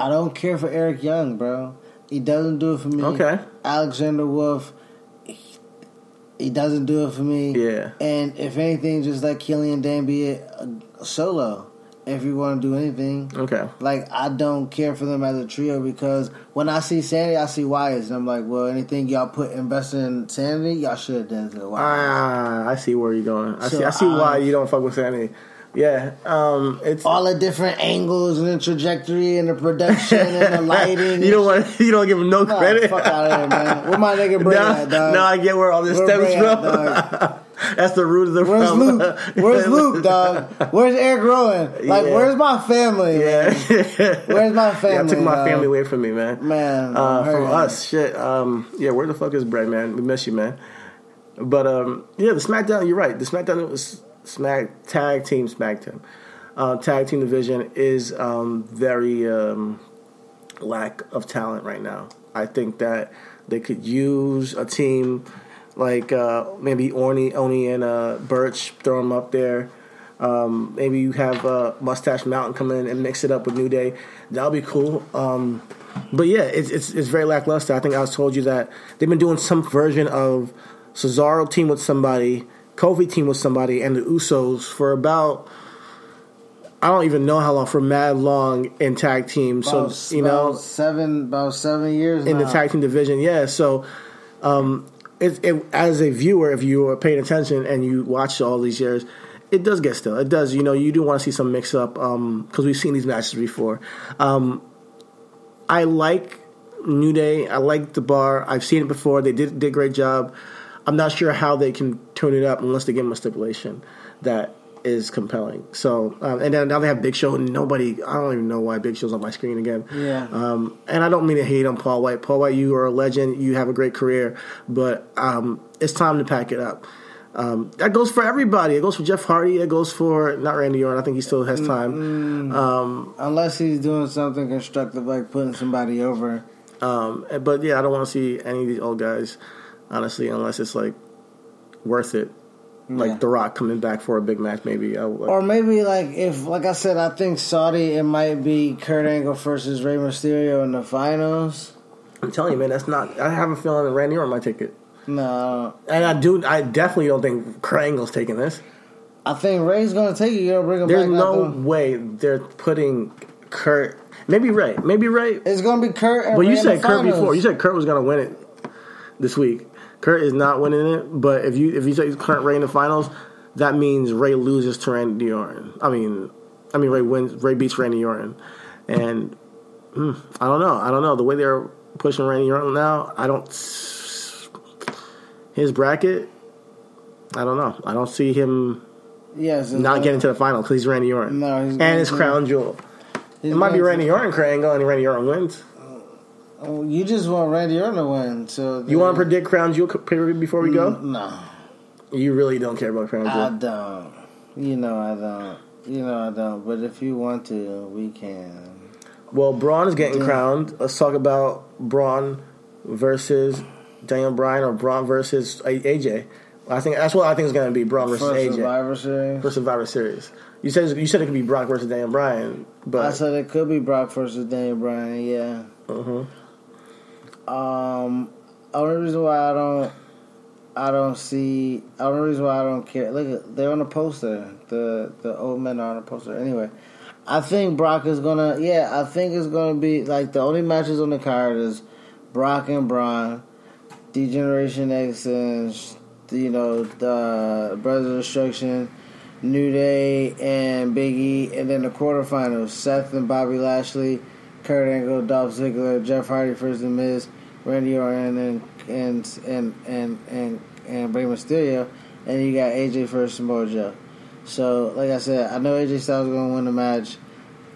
S2: I don't care for Eric Young, bro. He doesn't do it for me.
S1: Okay.
S2: Alexander Wolfe, he doesn't do it for me.
S1: Yeah.
S2: And if anything, just let Killian Dain be a, a solo. If you want to do anything,
S1: Okay.
S2: like I don't care for them as a trio because when I see Sanity, I see Wyatt, and I'm like, well, anything y'all put invest in Sanity, y'all should have done Wyatt.
S1: Ah, I see where you're going. I
S2: So,
S1: see. I see why you don't fuck with sanity. Yeah. Um. It's
S2: all the different angles and the trajectory and the production and the lighting.
S1: you don't want. You don't give him no
S2: Nah,
S1: credit.
S2: fuck out of here, man. Where my nigga Bray
S1: now,
S2: at, dog?
S1: now I get where all this
S2: Where
S1: stems from. That's the root of the problem.
S2: Where's
S1: problem.
S2: Luke? Where's Luke, dog? Where's Eric Rowan? Like,
S1: Yeah.
S2: where's my family?
S1: Yeah.
S2: Where's my family?
S1: Yeah, I took my
S2: dog?
S1: family away from me, man.
S2: Man,
S1: uh, from us, shit. Um, yeah, where the fuck is Bray, man? We miss you, man. But um, yeah, the SmackDown. You're right. The SmackDown was Smack tag team SmackDown. Uh, tag team division is um, very um, lack of talent right now. I think that they could use a team like uh, maybe Orny, Oni, and uh, Burch. Throw them up there. Um, maybe you have uh, Mustache Mountain come in and mix it up with New Day. That'll be cool. Um, but yeah, it's, it's it's very lackluster. I think I was told you that they've been doing some version of Cesaro team with somebody, Kofi team with somebody, and the Usos for about I don't even know how long for mad long in tag team. So
S2: About-
S1: you know,
S2: seven, about seven years
S1: in
S2: now.
S1: the tag team division. Yeah, so um, it, it, as a viewer, if you are paying attention and you watch all these years, it does get still. It does. You know, you do want to see some mix up because we've seen these matches before. Um, I like New Day. I like the bar. I've seen it before. They did did a great job. I'm not sure how they can turn it up unless they give them a stipulation that is compelling. So, um, and then now they have Big Show, and nobody. I don't even know why Big Show's on my screen again.
S2: Yeah.
S1: Um, and I don't mean to hate on Paul White. Paul White, you are a legend. You have a great career, but um, it's time to pack it up. Um, that goes for everybody. It goes for Jeff Hardy. It goes for not Randy Orton. I think he still has time.
S2: Unless he's doing something constructive like putting somebody over.
S1: Um, but yeah, I don't want to see any of these old guys, honestly, unless it's like worth it. Like
S2: Yeah.
S1: The Rock coming back for a big match, maybe. I would,
S2: Or maybe like if, like I said, I think Saudi it might be Kurt Angle versus Rey Mysterio in the finals.
S1: I'm telling you, man, that's not. I have a feeling that Randy Orton might take it,
S2: No,
S1: and I do. I definitely don't think Kurt Angle's taking this.
S2: I think Rey's gonna take it. You don't bring him
S1: There's
S2: back.
S1: no way they're putting Kurt. Maybe Rey. Maybe Rey.
S2: It's gonna be Kurt. And
S1: But you
S2: Rey in
S1: said Kurt
S2: finals.
S1: before. You said Kurt was going to win it this week. Kurt is not winning it. But if you if you say Kurt Rey in the finals, that means Rey loses to Randy Orton. I mean, I mean Rey wins. Rey beats Randy Orton, and hmm, I don't know. I don't know the way they're pushing Randy Orton now. I don't. His bracket. I don't know. I don't see him
S2: yes, it's
S1: not getting to the final because he's Randy Orton.
S2: No, he's
S1: and his crown jewel. It might be Randy Orton Kurt Angle, and Randy Orton wins.
S2: Oh, You just want Randy Orton to win. So
S1: You want to predict crown jewel before we go?
S2: No,
S1: You really don't care about crown
S2: I don't. You know I don't. You know I don't. But if you want to, we can.
S1: Well, Braun is getting
S2: Yeah.
S1: crowned. Let's talk about Braun versus Daniel Bryan or Braun versus AJ. I think that's what I think is going to be Braun versus
S2: For
S1: AJ
S2: Survivor Series.
S1: for Survivor Series. You said you said it could be Brock versus Daniel Bryan, but I
S2: said it could be Brock versus Daniel Bryan. Yeah.
S1: Mhm.
S2: Um, only reason why I don't, I don't see. Only reason why I don't care. Look, they're on the poster. The the old men are on the poster. Anyway, I think Brock is gonna. Yeah, I think it's gonna be like the only matches on the card is Brock and Braun, Degeneration X and you know the Brothers of Destruction. New Day and Big E, and then the quarterfinals: Seth and Bobby Lashley, Kurt Angle, Dolph Ziggler, Jeff Hardy versus The Miz, Randy Orton, and and and and and, and Rey Mysterio, and you got AJ versus Samoa Joe. So, like I said, I know AJ Styles is going to win the match.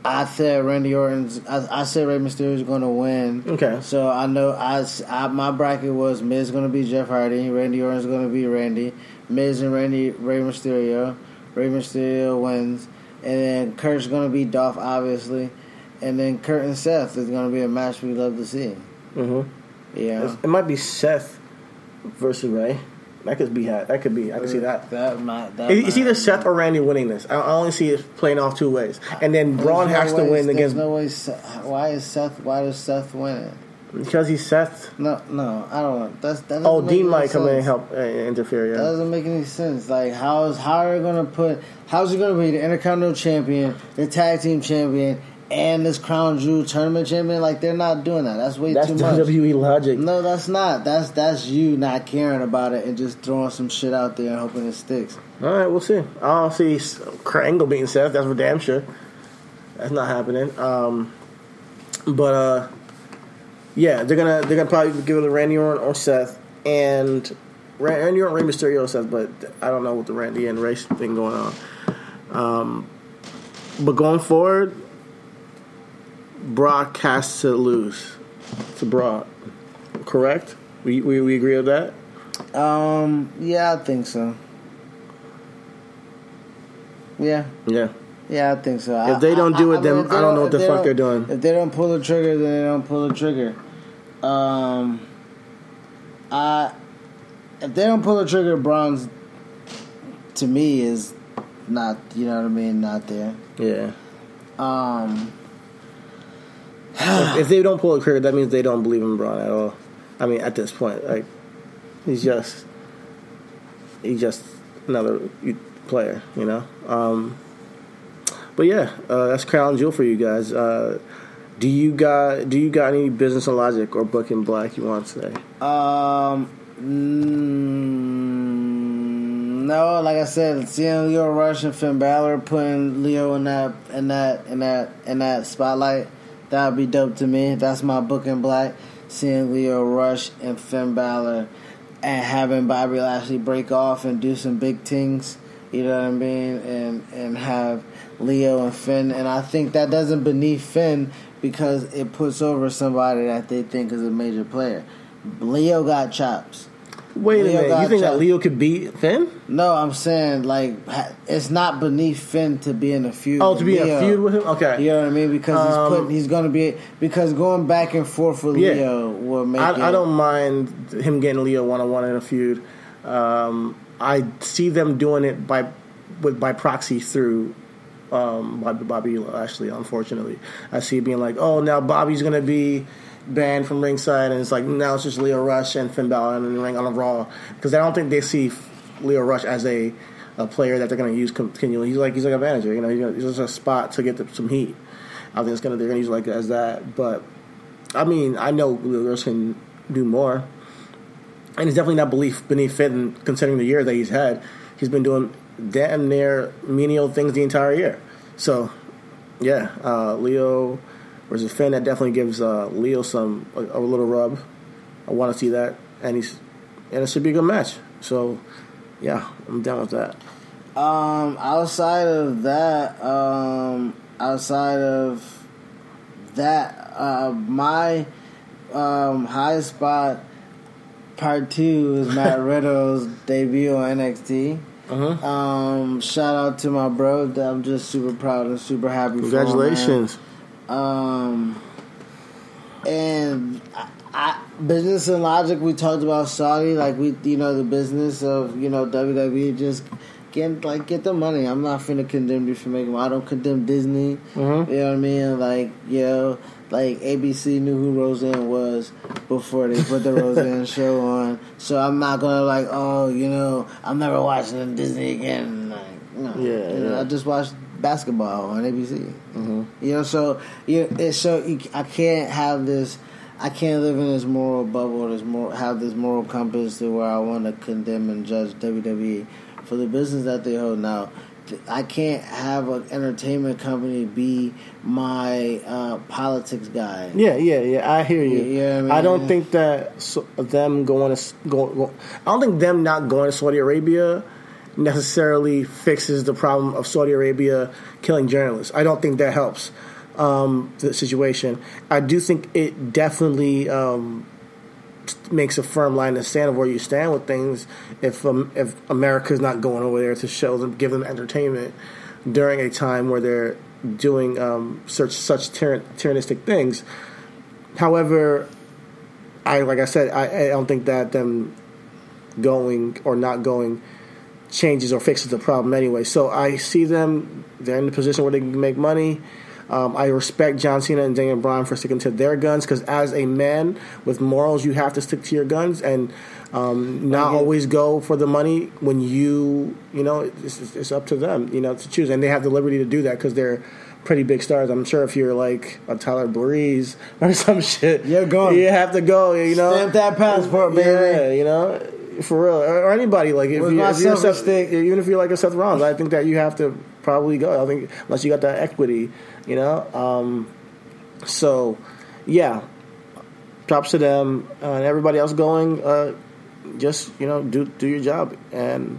S2: I said Randy Orton's. I, I said Rey Mysterio is going to win.
S1: Okay.
S2: So I know I, I my bracket was Miz going to be Jeff Hardy, Randy Orton's going to be Randy, Miz and Randy Rey Mysterio, Rey Mysterio wins, and then Kurt's gonna be Dolph, obviously, and then Kurt and Seth is gonna be a match we love to see.
S1: hmm
S2: Yeah,
S1: It might be Seth versus Rey. That could be that could be. I could see that.
S2: That might. That
S1: It's
S2: might-
S1: either Seth or Randy winning this. I I only see it playing off two ways, and then
S2: There's
S1: Braun
S2: no
S1: has to win against
S2: no way. Why is Seth? Why does Seth win it?
S1: because he's Seth.
S2: No, no, I don't. want That's that.
S1: Oh, Dean might come in and help uh, interfere.
S2: That doesn't make any sense. Like, how is how are you gonna put? How's he gonna be the Intercontinental Champion, the Tag Team Champion, and this Crown Jewel Tournament Champion? Like, they're not doing that. That's way
S1: that's
S2: too much.
S1: WWE logic.
S2: No, that's not. That's that's you not caring about it and just throwing some shit out there and hoping it sticks.
S1: All right, we'll see. I'll see Kurt Angle beating Seth. That's for damn sure. That's not happening. Um, but uh, yeah, they're gonna they're gonna probably give it to Randy Orton or Seth and Randy Orton, Rey Mysterio, Seth. But I don't know what the Randy and Rey thing going on. Um, but going forward, Brock has to lose to Brock. Correct? We we, we agree with that.
S2: Um, yeah, I think so. Yeah,
S1: Yeah.
S2: yeah, I think so.
S1: If they don't do it, then
S2: if
S1: I don't know what the fuck they're doing.
S2: If they don't pull the trigger, then they don't pull the trigger. Um, I if they don't pull the trigger, Braun's to me is not. You know what I mean? Not there.
S1: Yeah.
S2: Um,
S1: if, if they don't pull a trigger, that means they don't believe in Braun at all. I mean, at this point, like he's just he's just another player, you know. Um, but yeah, uh, that's crown jewel for you guys. Uh, do you got do you got any business and logic or book in black you want to say?
S2: Um, mm, no, like I said, seeing Lio Rush and Finn Balor putting Lio in that in that in that in that spotlight, that would be dope to me. That's my book in black. Seeing Lio Rush and Finn Balor and having Bobby Lashley break off and do some big things. You know what I mean? And and have Lio and Finn, and I think that doesn't beneath Finn because it puts over somebody that they think is a major player. Lio got chops.
S1: Wait
S2: Lio
S1: a minute, you think that. Lio could beat Finn?
S2: No, I'm saying like it's not beneath Finn to be in a feud.
S1: Oh, to be in a feud with him? Okay.
S2: You know what I mean? Because he's
S1: Um,
S2: putting, he's going to be because going back and forth with
S1: Yeah.
S2: Lio will make. it,
S1: I, I don't mind him getting Lio one on one in a feud. Um, I see them doing it by with by proxy through um, Bobby, Bobby Lashley. Unfortunately, I see it being like, oh, now Bobby's going to be banned from ringside, and it's like now it's just Lio Rush and Finn Balor in the ring on a Raw because I don't think they see Lio Rush as a a player that they're going to use continually. He's like he's like a manager, you know. He's, gonna, he's just a spot to get the, some heat. I think it's gonna they're gonna use it like as that, but I mean, I know Lio Rush can do more, and it's definitely not belief beneath Finn considering the year that he's had. He's been doing damn near menial things the entire year. So, yeah, uh, Lio versus Finn that definitely gives uh, Lio some a, a little rub. I want to see that, and he's and it should be a good match. So, yeah, I'm down with that.
S2: Um, outside of that, um, outside of that, uh, my um, high spot part two is Matt Riddle's debut on NXT.
S1: Uh-huh.
S2: Um, shout out to my bro. I'm just super proud and super happy. For him.
S1: Congratulations.
S2: Um, and I, I, business and logic. We talked about Saudi, like we, you know, the business of you know WWE just get like get the money. I'm not finna condemn you for making. I don't condemn Disney.
S1: Mhm.
S2: You know what I mean? Like yo, like ABC knew who Roseanne was before they put the Roseanne show on. So I'm not gonna like, oh, you know, I'm never watching Disney again. Like, no,
S1: Yeah,
S2: you know,
S1: yeah.
S2: I just watched basketball on ABC.
S1: Mm-hmm.
S2: You know, so you so you, I can't have this. I can't live in this moral bubble. This moral, have this moral compass to where I want to condemn and judge WWE for the business that they hold now. I can't have an entertainment company be my uh, politics guy.
S1: Yeah, yeah, yeah. I hear you.
S2: Yeah, yeah, I mean-
S1: I don't think that so, them going to go, go. I don't think them not going to Saudi Arabia necessarily fixes the problem of Saudi Arabia killing journalists. I don't think that helps um, the situation. I do think it definitely um, makes a firm line in the sand of where you stand with things. If um, if America's not going over there to show them, give them entertainment during a time where they're doing um, such such tyrann- tyrannistic things. However, I like I said, I, I don't think that them going or not going changes or fixes the problem anyway. So I see them; they're in the position where they can make money. Um, I respect John Cena and Daniel Bryan for sticking to their guns because, as a man with morals, you have to stick to your guns and um, not always go for the money when you, you know, it's, it's up to them, you know, to choose. And they have the liberty to do that because they're pretty big stars. I'm sure if you're like a Tyler Breeze or some shit,
S2: You're going.
S1: You have to go, you know.
S2: Stamp that passport, baby.
S1: Yeah, you know, for real, or, anybody like if, you, if you're Seth, even if you're like a Seth Rollins, I think that you have to probably go. I think unless you got that equity, you know. Um, so, yeah, props to them uh, and everybody else going. Uh, just you know, do do your job and.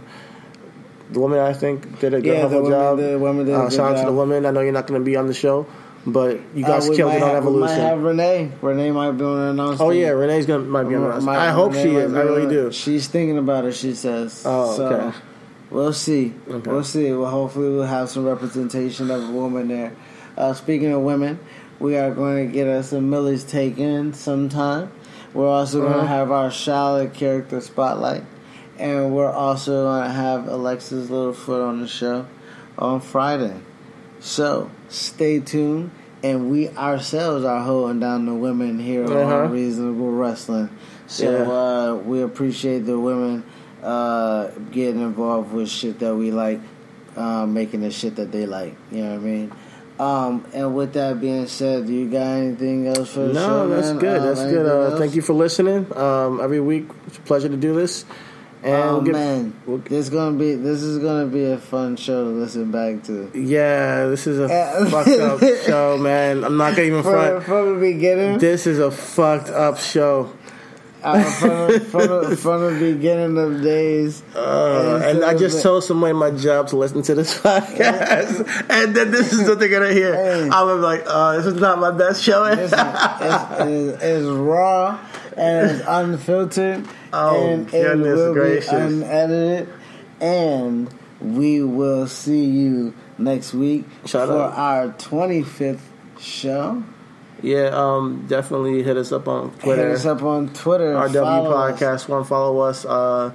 S1: The women, I think, did a good
S2: Yeah, the women
S1: job.
S2: did- women did
S1: uh, shout out to the women. I know you're not going to be on the show, but you guys
S2: Uh,
S1: killed it on
S2: have- We might
S1: Evolution.
S2: have Renee. Renee might be on an announcement.
S1: Oh yeah, Renee's gonna might be on I hope
S2: Renee
S1: she is. I really
S2: on-
S1: do.
S2: She's thinking about it. She says.
S1: Oh,
S2: So,
S1: okay.
S2: We'll see.
S1: Okay.
S2: We'll see. Well, hopefully, we'll have some representation of a woman there. Uh, speaking of women, we are going to get us a Millie's taken sometime. We're also going
S1: Uh-huh.
S2: to have our Charlotte character spotlight, and we're also going to have Alexis Littlefoot on the show on Friday. So stay tuned. And we ourselves are holding down the women here
S1: Uh-huh.
S2: on Reasonable Wrestling. So
S1: Yeah.
S2: uh, we appreciate the women uh, getting involved with shit that we like, uh, making the shit that they like. You know what I mean? Um, and with that being said, do you got anything else for the show?
S1: No, that's
S2: man?
S1: good.
S2: Um,
S1: That's good. Uh, thank you for listening. Um, every week, it's a pleasure to do this. And
S2: Oh
S1: we'll get-
S2: man,
S1: we'll-
S2: this gonna be this is gonna be a fun show to listen back to.
S1: yeah, this is a fucked up show, man. I'm not gonna even front.
S2: from the beginning,
S1: This is a fucked up show.
S2: uh, from, the, from, the, from the beginning of days,
S1: Uh, and I just told somebody my job to listen to this podcast, and then this is what they're gonna hear.
S2: Hey.
S1: I'm like, uh, this is not my best show.
S2: Listen, it's, it's, it's raw and it's unfiltered
S1: Oh,
S2: and it will
S1: gracious.
S2: be unedited. And we will see you next week
S1: Shout
S2: for
S1: out.
S2: our 25th show.
S1: yeah, um, definitely hit us up on Twitter.
S2: Hit us up on Twitter.
S1: RW
S2: follow us.
S1: Podcast. One, follow us uh,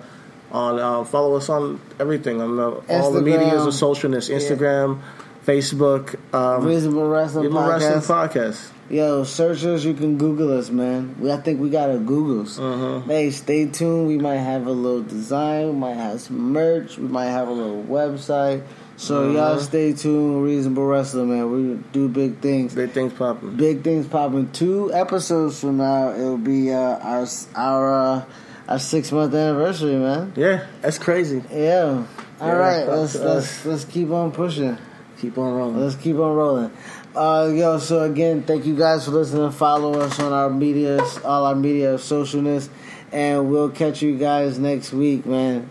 S1: on uh, follow us on everything on the, all the medias of socialness, Instagram, Facebook, um,
S2: Reasonable Wrestling
S1: Reasonable Wrestling
S2: Podcast.
S1: Podcast.
S2: Yo, searchers, you can Google us, man. We, I think we got a Googles.
S1: Mm-hmm.
S2: Hey, stay tuned. We might have a little design. We might have some merch. We might have a little website. So
S1: Mm-hmm.
S2: y'all stay tuned. Reasonable Wrestling, man. We do big things.
S1: Big things popping.
S2: Big things popping. Two episodes from now, it'll be uh, our our uh, our six month anniversary, man.
S1: Yeah, that's crazy.
S2: Yeah. All
S1: Yeah,
S2: right, let's let's let's keep on pushing.
S1: Keep on rolling.
S2: Let's keep on rolling. Uh, yo, so again, thank you guys for listening. Follow us on our media, all our media of socialness, and we'll catch you guys next week, man.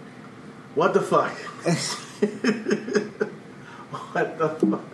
S1: What the fuck? what the fuck?